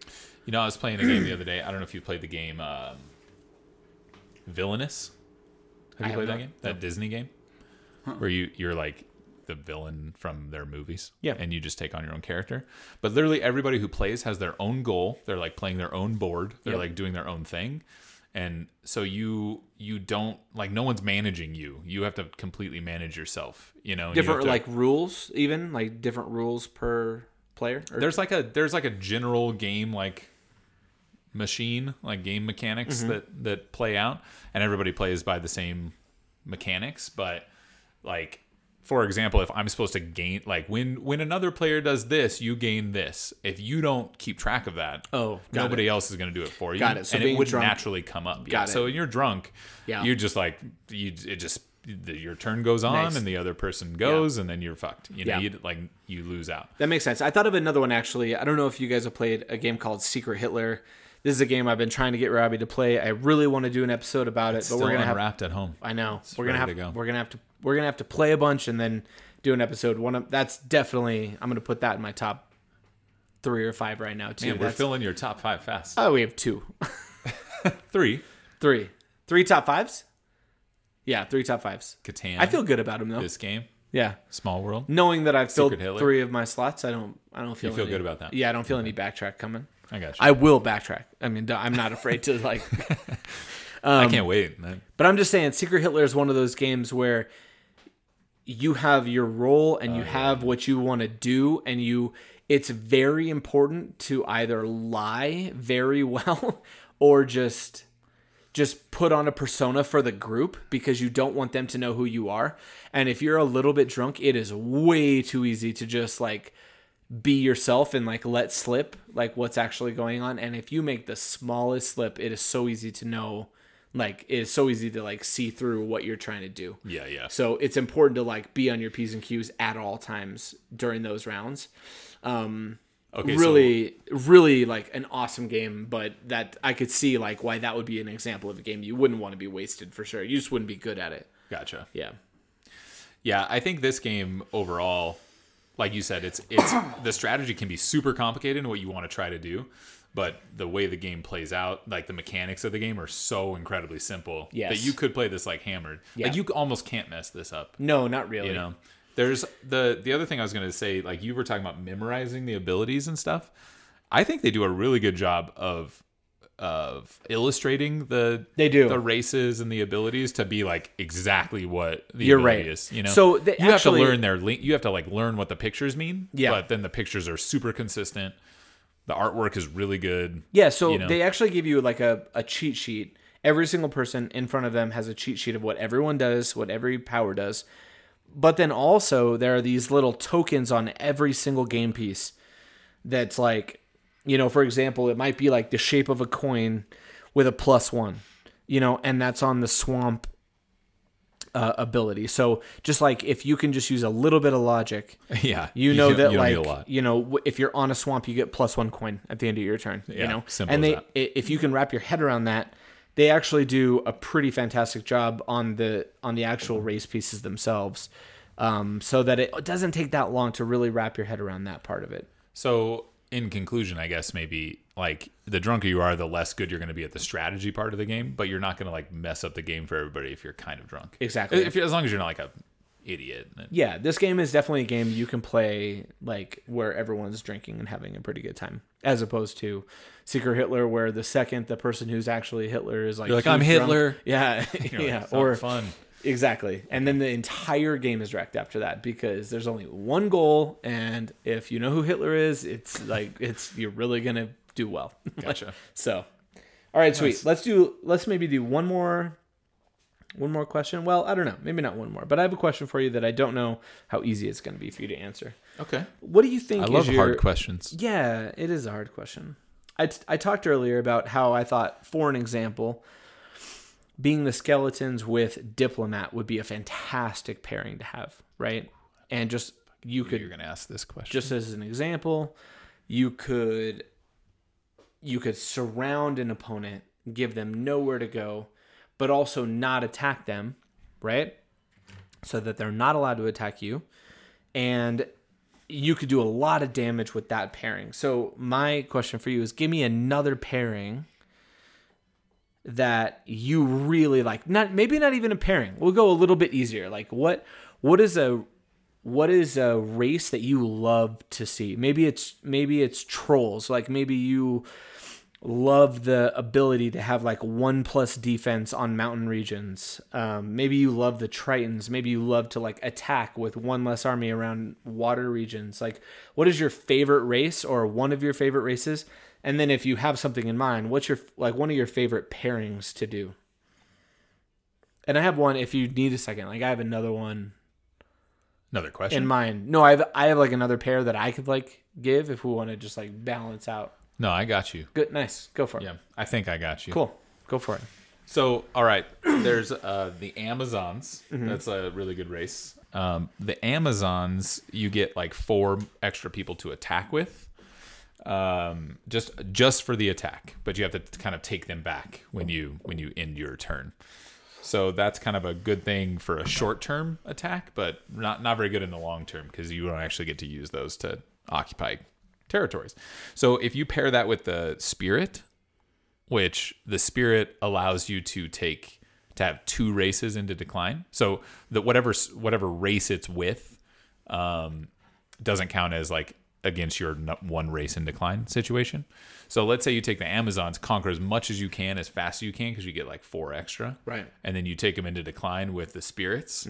You know, I was playing a game the other day. I don't know if you played the game um, Villainous. Have I you have played that not. game? That Disney game where you you're like the villain from their movies. Yeah. And you just take on your own character. But literally everybody who plays has their own goal. They're like playing their own board. They're Yep. like doing their own thing. And so you you don't like no one's managing you. You have to completely manage yourself. You know, and you Different to- like rules, even like different rules per player. Or, there's like a there's like a general game like machine like game Mm-hmm. mechanics that that play out and everybody plays by the same mechanics but like for example if i'm supposed to gain like when when another player does this you gain this if you don't keep track of that Oh, nobody else is going to do it for you Got it. So and it would drunk- naturally come up yeah Got so it. when you're drunk Yeah. you're just like you it just the, your turn goes on Nice. and the other person goes and then you're fucked you know Yeah. you like you lose out That makes sense. I thought of another one actually. I don't know if you guys have played a game called Secret Hitler. This is a game I've been trying to get Robbie to play. I really want to do an episode about it, but we're gonna have unwrapped at home I know. we're gonna have to go. we're gonna have to we're gonna have to play a bunch and then do an episode. One of that's definitely I'm gonna put that in my top three or five right now too. Man, we're That's- filling your top five fast. oh, we have two, Three, three, three top fives. Yeah, three top fives. Catan. I feel good about them though. this game, Yeah, Small World. knowing that I've filled three of my slots, I don't I don't feel feel any- good about that? Yeah, I don't feel any backtrack coming. I got you. I will backtrack. I mean, I'm not afraid to like. I um, can't wait. man. But I'm just saying, Secret Hitler is one of those games where you have your role and Oh, you have what you want to do, and you. It's very important to either lie very well or just just put on a persona for the group because you don't want them to know who you are. And if you're a little bit drunk, it is way too easy to just like be yourself and like let slip like what's actually going on. And if you make the smallest slip, it is so easy to know like it is so easy to like see through what you're trying to do. Yeah, yeah. So it's important to like be on your P's and Q's at all times during those rounds. Um Okay, really really like an awesome game, but that I could see like why that would be an example of a game you wouldn't want to be wasted for sure. You just wouldn't be good at it. Gotcha. Yeah. Yeah, I think this game overall, like you said, it's it's the strategy can be super complicated in what you want to try to do, but the way the game plays out, like the mechanics of the game, are so incredibly simple that you could play this like hammered. Yeah. Like you almost can't mess this up. No, not really. you know there's the the other thing i was going to say like you were talking about memorizing the abilities and stuff i think they do a really good job of of illustrating the They do. the races and the abilities to be like exactly what the You're right. is you know So they you actually- have to learn their link you have to like learn what the pictures mean Yeah. but then the pictures are super consistent the artwork is really good Yeah, so you know? they actually give you like a, a cheat sheet. Every single person in front of them has a cheat sheet of what everyone does, what every power does. But then also there are these little tokens on every single game piece that's like, you know, for example, it might be like the shape of a coin with a plus one, you know, and that's on the swamp uh, ability. So just like if you can just use a little bit of logic, yeah you know don't- that you like you know if you're on a swamp you get plus one coin at the end of your turn you know and they if you can wrap your head around that they actually do a pretty fantastic job on the on the actual race pieces themselves, um, so that it doesn't take that long to really wrap your head around that part of it. So, in conclusion, I guess maybe like the drunker you are, the less good you're going to be at the strategy part of the game, but you're not going to like mess up the game for everybody if you're kind of drunk. Exactly. If as long as you're not like a idiot. Yeah, this game is definitely a game you can play like where everyone's drinking and having a pretty good time, as opposed to Secret Hitler, where the second the person who's actually Hitler is like, You're like, "I'm drunk." Hitler. Yeah, like, yeah, "It's or fun. Exactly, and then the entire game is wrecked after that because there's only one goal, and if you know who Hitler is, it's like it's you're really gonna do well. Gotcha. So, all right, sweet. Nice. Let's do. Let's maybe do one more. One more question. Well, I don't know. Maybe not one more, but I have a question for you that I don't know how easy it's going to be for you to answer. Okay. What do you think? I love your, hard questions. Yeah, it is a hard question. I, t- I talked earlier about how I thought, for an example, being the skeletons with diplomat would be a fantastic pairing to have, right? And just you could You're going to ask this question. just as an example, you could you could surround an opponent, give them nowhere to go, but also not attack them, right? So that they're not allowed to attack you. And you could do a lot of damage with that pairing. So my question for you is give me another pairing that you really like. Not maybe not even a pairing. We'll go a little bit easier. Like what what is a what is a race that you love to see? Maybe it's maybe it's trolls. Like maybe you love the ability to have like one plus defense on mountain regions. Um, maybe you love the Tritons. Maybe you love to like attack with one less army around water regions. Like, what is your favorite race or one of your favorite races? And then if you have something in mind, what's your like one of your favorite pairings to do? And I have one. If you need a second, like I have another one Another question. in mind. No, I have I have like another pair that I could like give if we want to just like balance out. no, I got you. Good, nice. Go for it. Yeah, I think I got you. Cool. Go for it. So, all right, there's uh, the Amazons. Mm-hmm. That's a really good race. Um, the Amazons, you get like four extra people to attack with, um, just just for the attack, but you have to kind of take them back when you when you end your turn. So that's kind of a good thing for a short term attack, but not not very good in the long term because you don't actually get to use those to occupy territories. So if you pair that with the spirit, which the spirit allows you to take to have two races into decline. So that whatever whatever race it's with um, doesn't count as like against your one race in decline situation. So let's say you take the Amazons, conquer as much as you can, as fast as you can, because you get like four extra. Right. And then you take them into decline with the spirits.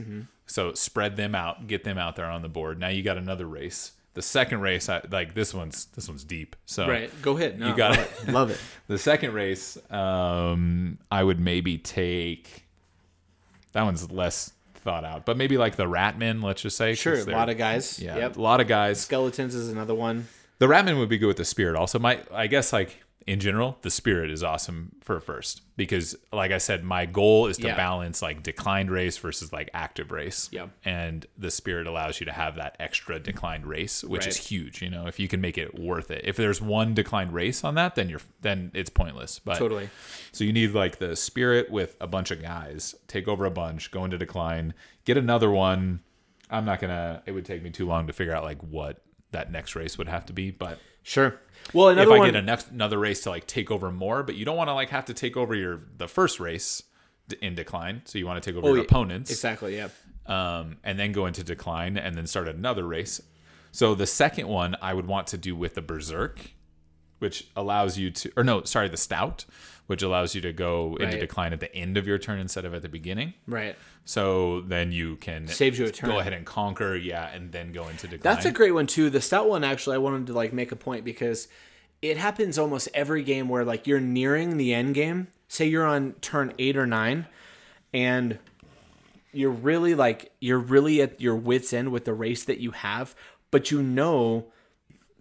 So spread them out, get them out there on the board. Now you got another race. The second race, I, like this one's this one's deep. So Right. Go ahead. No, You got love it. Love it. the second race, um, I would maybe take. That one's less thought out, but maybe like the Ratman. Let's just say. Sure. A lot of guys. yeah, Yep. a lot of guys. Skeletons is another one. The Ratman would be good with the Spirit. Also, my I guess like in general, the Spirit is awesome for first because, like I said, my goal is to Yeah. balance like declined race versus like active race. Yeah. and the Spirit allows you to have that extra declined race, which is huge. You know, if you can make it worth it. If there's one declined race on that, then you're then it's pointless. But Totally. so you need like the spirit with a bunch of guys, take over a bunch, go into decline, get another one. I'm not gonna. It would take me too long to figure out like what that next race would have to be. But Sure. Well, if I one. get next another race to like take over more, but you don't want to like have to take over your the first race in decline. So you want to take over Oh, your opponents exactly. Yeah. um, and then go into decline and then start another race. So the second one I would want to do with the berserk, which allows you to, or no, sorry, the stout, which allows you to go into Right. decline at the end of your turn instead of at the beginning. Right. So then you can Saves you a turn. Go ahead and conquer, yeah, and then go into decline. That's a great one too. The stout one actually I wanted to like make a point because it happens almost every game where like you're nearing the end game. Say you're on turn 8 or 9 and you're really like you're really at your wits end with the race that you have, but you know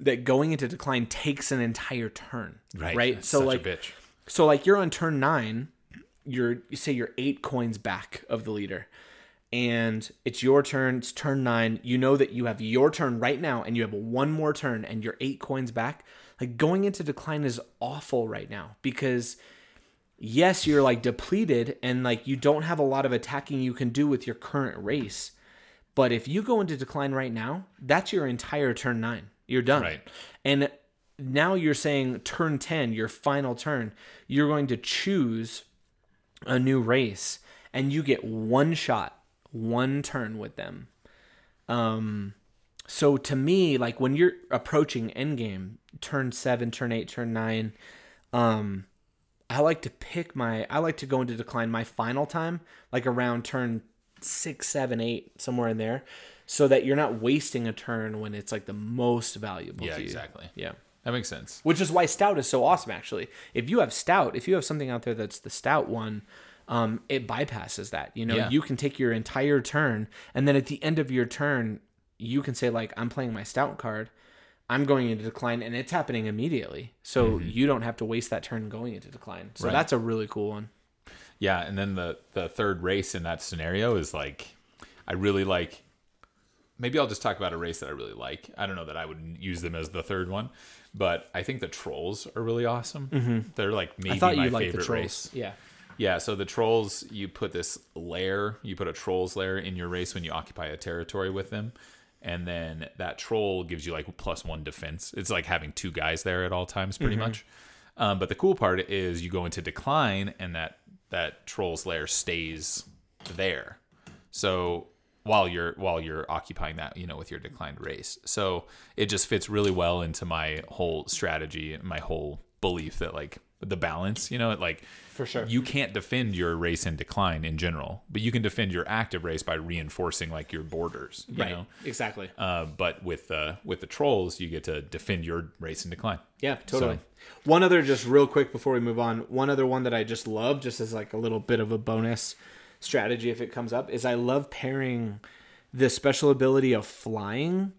that going into decline takes an entire turn. right. Right? That's So such like a bitch. so like you're on turn nine, you're you say you're eight coins back of the leader. And it's your turn, it's turn nine. You know that you have your turn right now and you have one more turn and you're eight coins back. Like going into decline is awful right now because yes, you're like depleted and like you don't have a lot of attacking you can do with your current race. But if you go into decline right now, that's your entire turn nine. You're done. Right. And now you're saying turn 10, your final turn, you're going to choose a new race and you get one shot, one turn with them. Um so to me, like when you're approaching endgame, turn 7, turn 8, turn 9, um I like to pick my I like to go into decline my final time like around turn six, seven, eight, somewhere in there, so that you're not wasting a turn when it's like the most valuable. Yeah, to you. exactly. Yeah, That makes sense. which is why stout is so awesome. Actually, if you have stout, if you have something out there that's the stout one, um, it bypasses that. You know, Yeah. you can take your entire turn, and then at the end of your turn, you can say like, "I'm playing my stout card." I'm going into decline and it's happening immediately. So you don't have to waste that turn going into decline. So Right. that's a really cool one. Yeah, and then the the third race in that scenario is like I really like maybe I'll just talk about a race that I really like. I don't know that I would use them as the third one, but I think the trolls are really awesome. Mm-hmm. They're like maybe my favorite race. Yeah. Yeah, so the trolls, you put this lair, you put a trolls lair in your race when you occupy a territory with them. And then that troll gives you like plus one defense. It's like having two guys there at all times, pretty much. Um, but the cool part is you go into decline, and that that troll's lair stays there. So while you're while you're occupying that, you know, with your declined race, so it just fits really well into my whole strategy, and my whole belief that like the balance, you know, like For sure. you can't defend your race in decline in general, but you can defend your active race by reinforcing like your borders, you right. know. Exactly. Uh, but with the with the trolls, you get to defend your race in decline. Yeah, totally. One other, just real quick before we move on, one other one that I just love, just as like a little bit of a bonus strategy if it comes up, is I love pairing the special ability of flying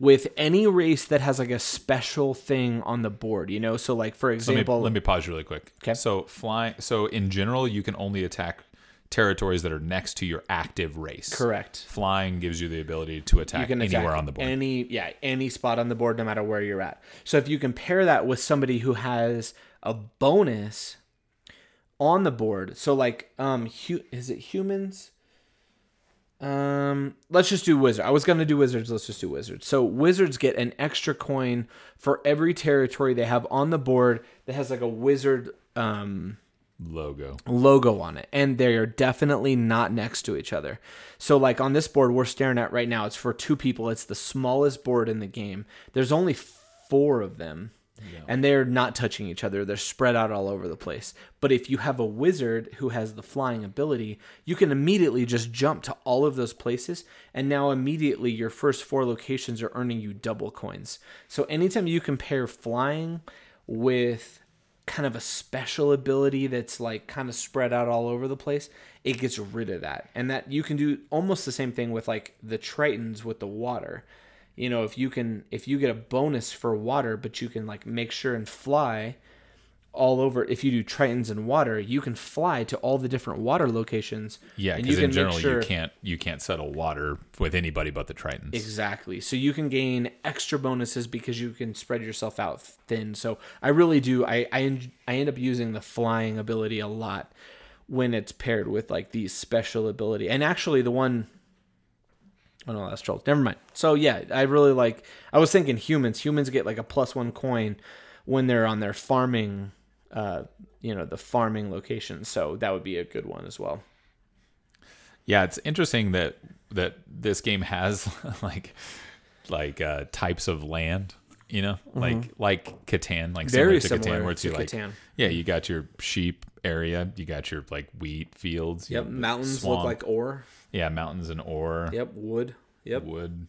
with any race that has like a special thing on the board. You know, so like for Let me, example, let me pause really quick. Okay. So flying. So in general, you can only attack territories that are next to your active race. correct. Flying gives you the ability to attack, can attack anywhere on the board. Any yeah, any spot on the board, no matter where you're at. So if you compare that with somebody who has a bonus on the board, so like um, hu- is it humans? Um, let's just do wizard. I was gonna do wizards. Let's just do wizards. So wizards get an extra coin for every territory they have on the board that has like a wizard um Logo. logo on it and they are definitely not next to each other so like on this board we're staring at right now it's for two people it's the smallest board in the game there's only four of them and they're not touching each other. They're spread out all over the place. But if you have a wizard who has the flying ability you can immediately just jump to all of those places. And now immediately your first four locations are earning you double coins. So anytime you compare flying with kind of a special ability that's like kind of spread out all over the place, it gets rid of that. And that you can do almost the same thing with like the Tritons with the water. You know, if you can if you get a bonus for water, but you can like make sure and fly all over if you do Tritons and water, you can fly to all the different water locations. Yeah, because in general sure- you can't you can't settle water with anybody but the Tritons. Exactly. So you can gain extra bonuses because you can spread yourself out thin. So I really do. I I, I end up using the flying ability a lot when it's paired with like these special ability. And actually, the one. Oh no, that's trolls. Never mind. So yeah, I really like. I was thinking humans. Humans get like a plus one coin when they're on their farming. Uh, you know the farming location. So that would be a good one as well. Yeah, it's interesting that that this game has like like uh, types of land. You know, like like Catan, like Mm-hmm. Very similar to similar Catan, where it's you like Catan. yeah, you got your sheep area, you got your like wheat fields. Yep. Mountains look like ore. Yeah, mountains and ore, Yep. Wood. Yep. wood.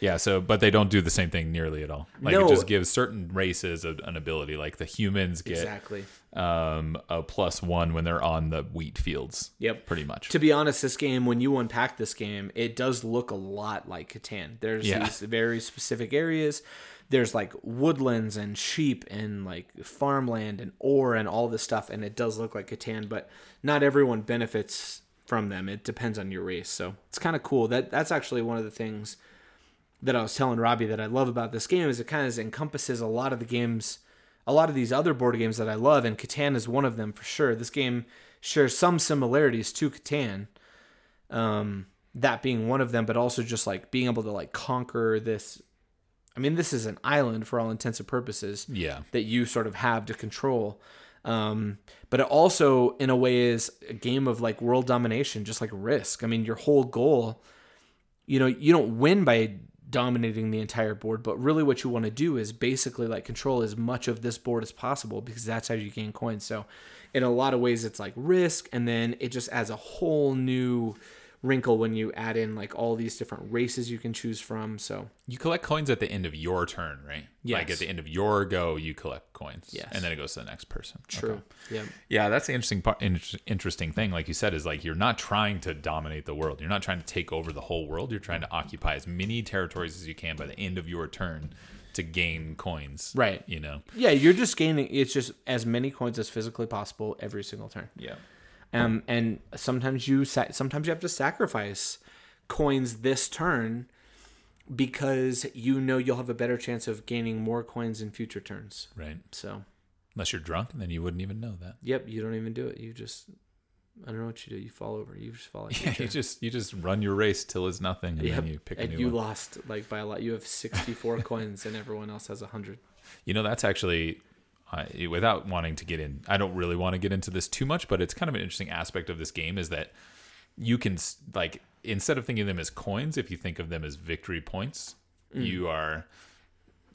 Yeah, so but they don't do the same thing nearly at all. Like No. it just gives certain races a, an ability. Like the humans get Exactly. um, a plus one when they're on the wheat fields. Yep. pretty much. To be honest, this game, when you unpack this game, it does look a lot like Catan. There's Yeah. these very specific areas. There's like woodlands and sheep and like farmland and ore and all this stuff, and it does look like Catan, but not everyone benefits from them. It depends on your race. So it's kind of cool. That that's actually one of the things that I was telling Robbie that I love about this game is it kind of encompasses a lot of the games a lot of these other board games that I love, and Catan is one of them for sure. This game shares some similarities to Catan. Um, that being one of them, but also just like being able to like conquer this. I mean, this is an island for all intents and purposes Yeah. that you sort of have to control. Um, but it also, in a way, is a game of like world domination, just like Risk. I mean, your whole goal, you know, you don't win by dominating the entire board, but really what you want to do is basically like control as much of this board as possible because that's how you gain coins. So, in a lot of ways, it's like Risk, and then it just adds a whole new wrinkle when you add in like all these different races you can choose from. So, You collect coins at the end of your turn, right? Like at the end of your go, you collect coins. Yes. And then it goes to the next person. true. Okay. Yeah. Yeah, that's the interesting part. in- Interesting thing, like you said, is like you're not trying to dominate the world. You're not trying to take over the whole world. You're trying to occupy as many territories as you can by the end of your turn to gain coins. Right. You know. Yeah, you're just gaining. It's just as many coins as physically possible every single turn. Yeah. Um, and sometimes you sa- sometimes you have to sacrifice coins this turn because you know you'll have a better chance of gaining more coins in future turns. Right. So, Unless you're drunk, then you wouldn't even know that. yep, you don't even do it. You just I don't know what you do. You fall over. You just fall. Like Yeah, you just you just run your race till it's nothing, and Yep. then you pick a and you one. lost like by a lot. You have 64 coins and everyone else has 100. You know, that's actually, uh, without wanting to get in, I don't really want to get into this too much, but it's kind of an interesting aspect of this game is that you can, like, instead of thinking of them as coins, if you think of them as victory points, you are,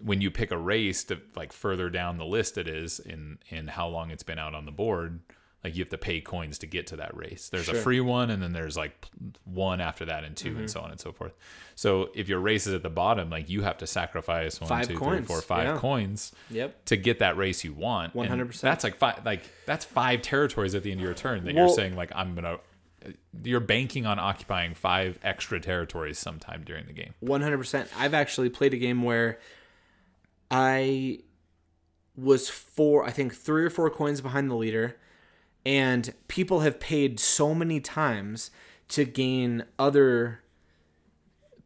when you pick a race to, like, further down the list it is in, in how long it's been out on the board, like, you have to pay coins to get to that race. There's a free one, and then there's, like, one after that, and 2 and mm-hmm. so on and so forth. So if your race is at the bottom, like, you have to sacrifice one, Five two, three, coins, four, five yeah. coins Yep. to get that race you want. 100%. That's like five. Like that's five territories at the end of your turn that you're saying like I'm gonna. You're banking on occupying five extra territories sometime during the game. 100%. I've actually played a game where I was four, I think three or four coins behind the leader, and people have paid so many times to gain other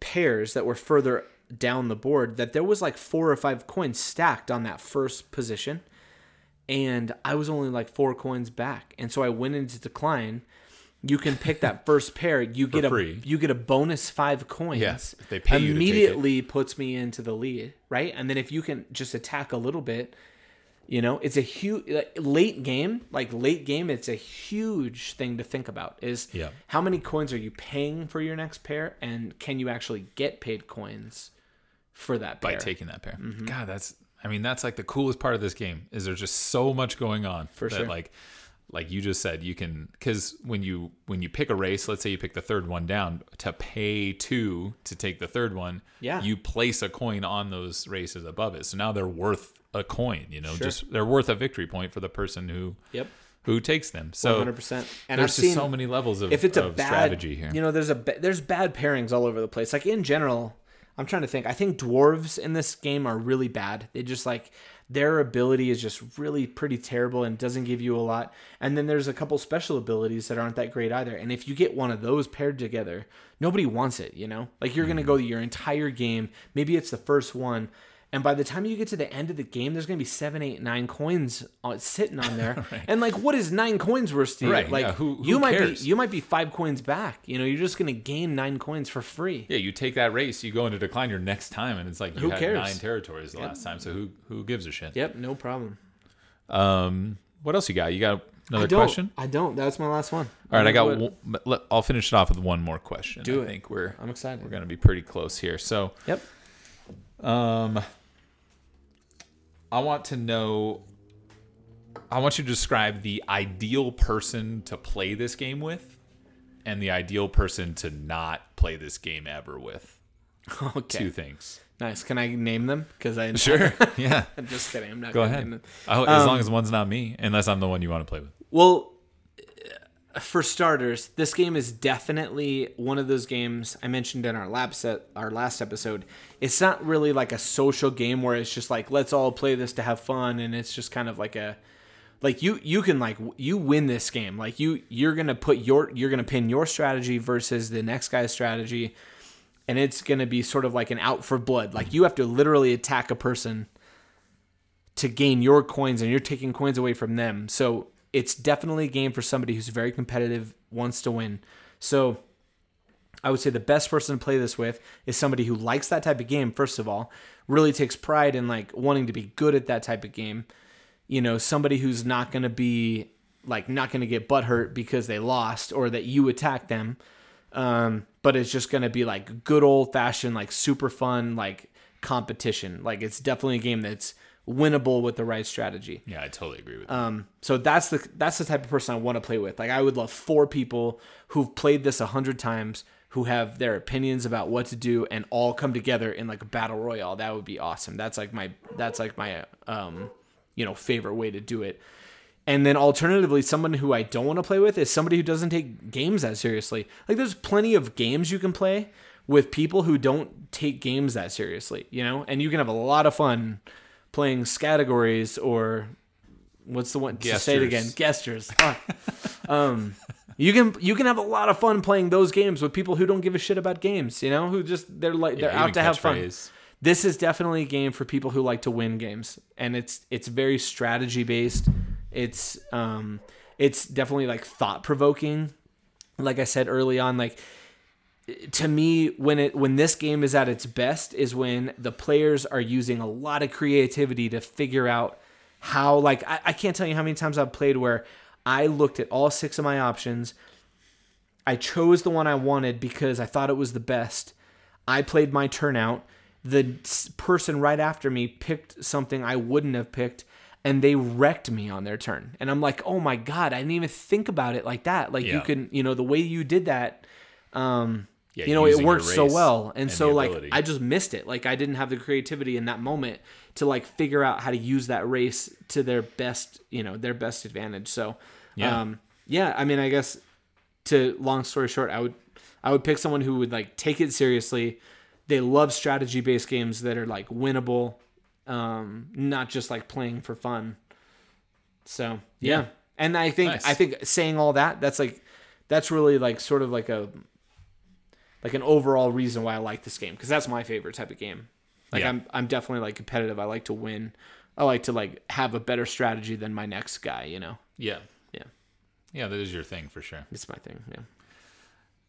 pairs that were further down the board that there was like four or five coins stacked on that first position and I was only like four coins back. And so I went into decline. You can pick that first pair. You get a you get a bonus five coins. Yes, they pay you to take it. immediately puts me into the lead, right? And then if you can just attack a little bit, you know, it's a huge late game. Like late game, it's a huge thing to think about. Is Yeah. how many coins are you paying for your next pair, and can you actually get paid coins for that pair? by taking that pair. Mm-hmm. God, that's I mean that's like the coolest part of this game is there's just so much going on For that sure. like like you just said you can because when you when you pick a race let's say you pick the third one down to pay two to take the third one Yeah. you place a coin on those races above it so now they're worth a coin you know Sure. just they're worth a victory point for the person who Yep. who takes them so 100%. And there's I've just seen so many levels of, if it's a bad strategy here You know, there's a there's bad pairings all over the place. Like in general, I'm trying to think. I think dwarves in this game are really bad. They just like their ability is just really pretty terrible and doesn't give you a lot. And then there's a couple special abilities that aren't that great either. And if you get one of those paired together, nobody wants it, you know? Like you're going to hmm. go your entire game, maybe it's the first one, and by the time you get to the end of the game, there's gonna be seven, eight, nine coins sitting on there. And like, what is nine coins worth to you? Right, Like, yeah, who- who you might cares? be you might be five coins back. You know, you're just gonna gain nine coins for free. Yeah, you take that race, you go into decline your next time, and it's like you Who had cares? nine territories the last time. So who who gives a shit? Yep, no problem. Um, what else you got? You got another I don't. question? I don't. That's my last one. All right, I got. One, I'll finish it off with one more question. Do I it. think we're I'm excited. we're gonna be pretty close here. So, Yep. um, I want to know. I want you to describe the ideal person to play this game with, and the ideal person to not play this game ever with. Okay. Two things. Nice. Can I name them? Because I Sure. yeah. I'm just kidding. I'm not. Go gonna ahead. Name them. Oh, as Um, long as one's not me, unless I'm the one you want to play with. Well, for starters, this game is definitely one of those games I mentioned in our lab set, our last episode. It's not really like a social game where it's just like let's all play this to have fun, and it's just kind of like a like you you can like you win this game. Like you you're gonna put your you're gonna pin your strategy versus the next guy's strategy, and it's gonna be sort of like an out for blood. Like you have to literally attack a person to gain your coins and you're taking coins away from them. So it's definitely a game for somebody who's very competitive, wants to win. So I would say the best person to play this with is somebody who likes that type of game, first of all, really takes pride in like wanting to be good at that type of game. You know, somebody who's not going to be like not going to get butthurt because they lost or that you attack them. Um, but it's just going to be like good old fashioned, like super fun, like competition. Like it's definitely a game that's winnable with the right strategy. Yeah, I totally agree with. Um, so that's the that's the type of person I want to play with. Like I would love four people who've played this a hundred times, who have their opinions about what to do, and all come together in like a battle royale. That would be awesome. That's like my that's like my um, you know favorite way to do it. And then alternatively, someone who I don't want to play with is somebody who doesn't take games that seriously. Like there's plenty of games you can play with people who don't take games that seriously, you know, and you can have a lot of fun playing categories or what's the one to say it again gestures um you can you can have a lot of fun playing those games with people who don't give a shit about games you know who just they're like they're Yeah, out to have fun. catchphrase. this is definitely a game for people who like to win games and it's it's very strategy based it's um it's definitely like thought provoking like i said early on like to me when it when this game is at its best is when the players are using a lot of creativity to figure out how like I, I can't tell you how many times i've played where i looked at all six of my options. I chose the one i wanted because i thought it was the best. I played my turn out. The person right after me picked something i wouldn't have picked and they wrecked me on their turn. And i'm like oh my god i didn't even think about it like that. Like you can you know the way you did that um Yeah, you know it worked so well and, and so like ability. i just missed it like i didn't have the creativity in that moment to like figure out how to use that race to their best you know their best advantage so Yeah. um yeah i mean i guess to long story short i would i would pick someone who would like take it seriously they love strategy based games that are like winnable um not just like playing for fun so yeah, Yeah. and i think Nice. i think saying all that that's like that's really like sort of like a like an overall reason why i like this game because that's my favorite type of game like Yeah. i'm i'm definitely like competitive i like to win i like to like have a better strategy than my next guy you know Yeah. yeah Yeah, that is your thing for sure. it's my thing yeah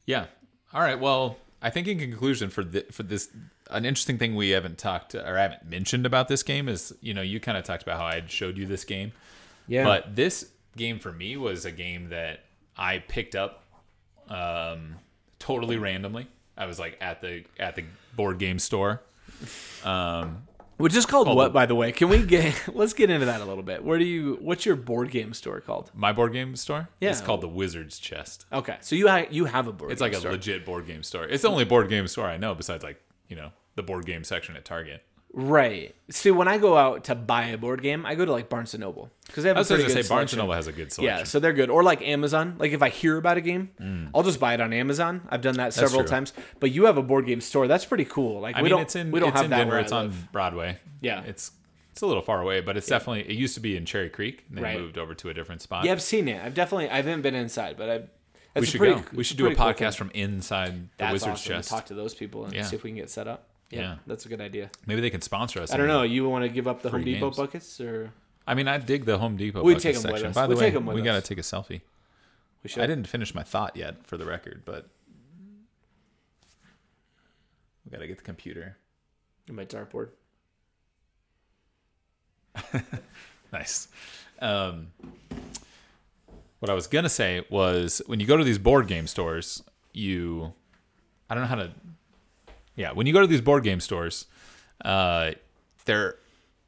Yeah. All right. Well, I think in conclusion for the, for this, an interesting thing we haven't talked or I haven't mentioned about this game is, you know, you kind of talked about how I had showed you this game, yeah but this game for me was a game that I picked up um, totally randomly. I was like at the at the board game store. Um, which is called Called what the- by the way can we get let's get into that a little bit where do you what's your board game store called my board game store. Yeah, it's called the Wizard's Chest. okay so you ha- you have a board It's like a store. legit board game store. It's the only board game store I know besides like you know the board game section at Target. Right see when i go out to buy a board game i go to like barnes and noble because they have I a was pretty to good say Barnes selection. and Noble has a good selection. Yeah, so they're good. Or like Amazon. Like if I hear about a game, mm. I'll just buy it on Amazon. I've done that several true. times. But you have a board game store. That's pretty cool. Like I we mean, don't it's in we don't it's have in that Denver. where It's on live. Broadway. Yeah. it's it's a little far away, but it's definitely. It used to be in Cherry Creek. And they Right. moved over to a different spot. Yeah, I've seen it. I've definitely I haven't been inside, but I've we should pretty, go. We should do a podcast from inside the That's Wizard's awesome. Chest. Talk to those people and Yeah. see if we can get set up. Yeah, Yeah. that's a good idea. Maybe they can sponsor us. I don't know. You want to give up the Home Depot games. buckets or I mean, I dig the Home Depot We take 'em with us. By the We way, take 'em with we got to take a selfie. we should? I didn't finish my thought yet, for the record, but we got to get the computer. in my dartboard. Nice. Um, what I was gonna say was when you go to these board game stores, you, I don't know how to, yeah, when you go to these board game stores, uh, they're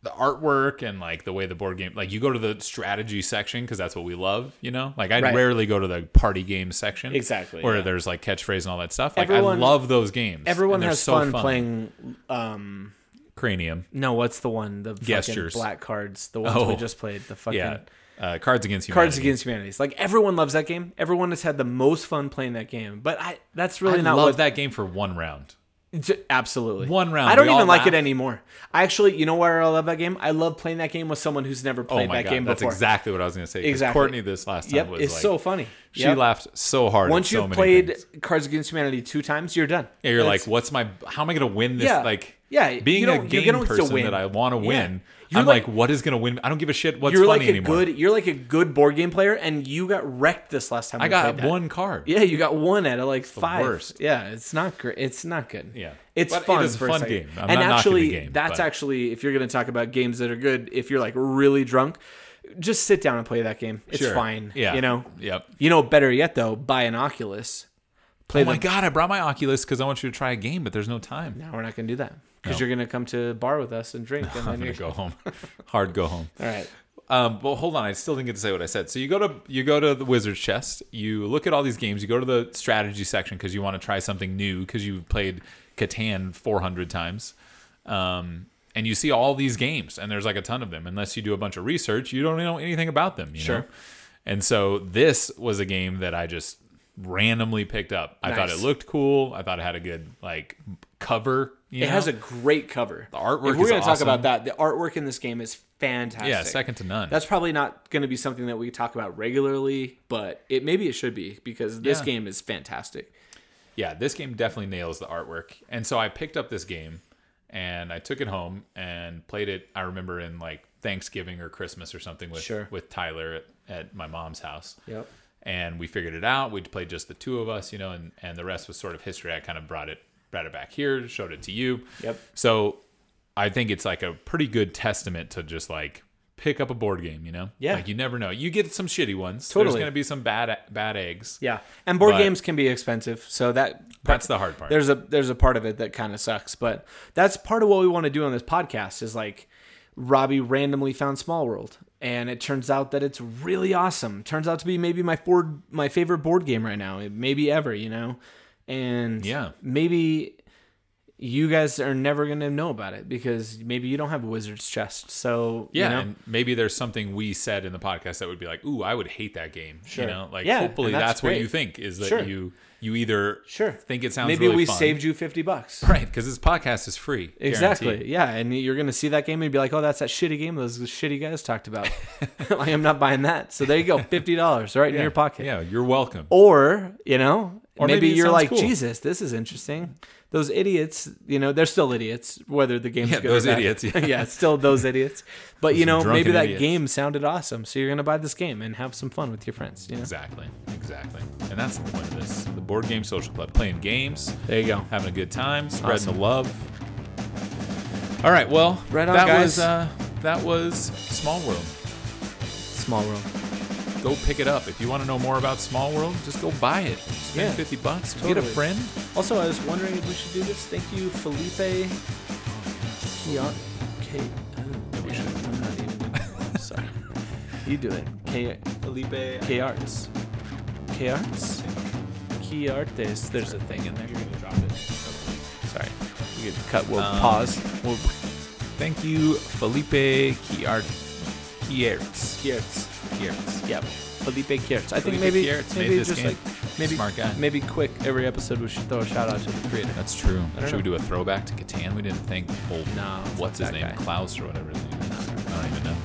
the artwork and like the way the board game, like you go to the strategy section because that's what we love, you know. Like I Right. rarely go to the party game section, Exactly, where yeah. there's like catchphrase and all that stuff. Like Everyone- I love those games. Everyone has so fun, playing. Um, Cranium. no, what's the one? The Gestures. black cards. The ones we Oh. just played. The fucking Yeah, uh, Cards Against Humanity. Cards Against Humanities. Like everyone loves that game. Everyone has had the most fun playing that game. But I that's really I not love what that game for one round. J- Absolutely. One round, I don't we all even like laugh. it anymore. I actually, you know where I love that game? I love playing that game with someone who's never Oh played my that god, game that's before. That's exactly what I was going to say. Exactly. Courtney this last time Yep, was it's like, so funny. She Yep. laughed so hard. Once at so you've many played things. Cards Against Humanity two times, you're done. yeah, you're That's- like, what's my? How am I going to win this? Yeah. Like, Yeah, Being you a game person that I want to Yeah. win, You're I'm like- like, what is going to win? I don't give a shit what's you're funny like a anymore. good you're like a good board game player and you got wrecked this last time I got played that. one card. yeah you got one out of like five worst. yeah it's not great it's not good Yeah. it's But fun is a for fun game. I'm and not knocking the actually game, that's but- actually if you're going to talk about games that are good if you're like really drunk just sit down and play that game it's Sure. fine Yeah. you know Yep. you know better yet though buy an oculus play Oh the my god! I brought my Oculus because I want you to try a game, but there's no time. no we're not going to do that because No. you're going to come to bar with us and drink and I'm then gonna you're go home. Hard go home. all right Um, well, hold on. I still didn't get to say what I said. So you go to you go to the Wizard's Chest. You look at all these games. You go to the strategy section because you want to try something new because you've played Catan 400 times. Um, and you see all these games, and there's like a ton of them. Unless you do a bunch of research, you don't know anything about them. You Sure. Know? And so this was a game that I just randomly picked up. I thought it looked cool. I thought it had a good like cover. You it know? has a great cover. The artwork If we're is gonna talk about that, the artwork in this game is fantastic. yeah, second to none. That's probably not going to be something that we talk about regularly, but it maybe it should be because this Yeah. game is fantastic. yeah, this game definitely nails the artwork. And so I picked up this game and I took it home and played it. I remember in like Thanksgiving or Christmas or something with Sure. with Tyler at, at my mom's house. Yep. And we figured it out. We played just the two of us, you know, and, and the rest was sort of history. I kind of brought it brought it back here, showed it to you. Yep. So I think it's like a pretty good testament to just like pick up a board game, you know? Yeah. Like you never know. You get some shitty ones. Totally. There's gonna be some bad bad eggs. Yeah, and board games can be expensive, so that That's the hard part. there's a there's a part of it that kind of sucks, but that's part of what we want to do on this podcast is like Robbie randomly found Small World and it turns out that it's really awesome. Turns out to be maybe my board my favorite board game right now, maybe ever, you know. And Yeah. maybe you guys are never going to know about it because maybe you don't have a wizard's chest. So, Yeah, you know, and maybe there's something we said in the podcast that would be like, "Ooh, I would hate that game." Sure. You know, like Yeah, hopefully that's that's, what you think is that Sure. you you either sure. think it sounds maybe really we fun. saved you 50 bucks. right because this podcast is free. Exactly. guaranteed. Yeah, and you're gonna see that game and be like, "Oh, that's that shitty game those shitty guys talked about." like, I'm not buying that. So there you go, fifty dollars right in your pocket. Yeah, you're welcome. Or you know, Or maybe, maybe you're like, cool. "Jesus, this is interesting." Those idiots, you know, they're still idiots, whether the game's Yeah, good those or bad. idiots, yeah. yeah, still those idiots. But you know, maybe that idiots. game sounded awesome, so you're gonna buy this game and have some fun with your friends. You know, Exactly, exactly, and that's the point of this: the board game social club, playing games, there you go. having a good time, spreading Awesome. the love. All right, well, Right on, that guys. was uh, that was Small World. Small world. Go pick it up if you want to know more about Small World. Just go buy it. Spend Yeah, fifty bucks. Get a friend. Also, I was wondering if we should do this. Thank you, Felipe. K. Oh, we should. I'm not even- Sorry. You do it. K. Felipe. K Arts. K Arts. Key Artes. There's a thing in there. You're gonna drop it. Sorry. We could cut. We'll Um, pause. Well, thank you, Felipe Kiart. Kiertz. Kiertz. Kiertz. Yep. Felipe Kiertz. I think Felipe maybe Kiertz maybe made this just game. like maybe Smart guy. maybe quick every episode we should throw a shout out to the creator. That's true. I don't Should we do a throwback to Catan? We didn't think old. No, What's his that name? guy. Klaus or whatever his name is. I don't even know.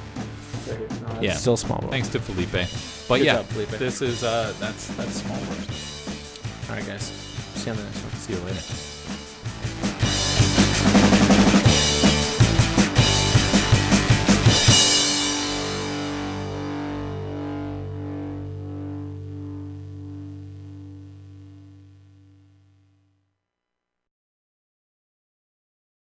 yeah. Yeah. Still small. World. Thanks to Felipe. But Good yeah, job, Felipe. this is uh that's that's small world. All right, guys. See you on the next one. See you later.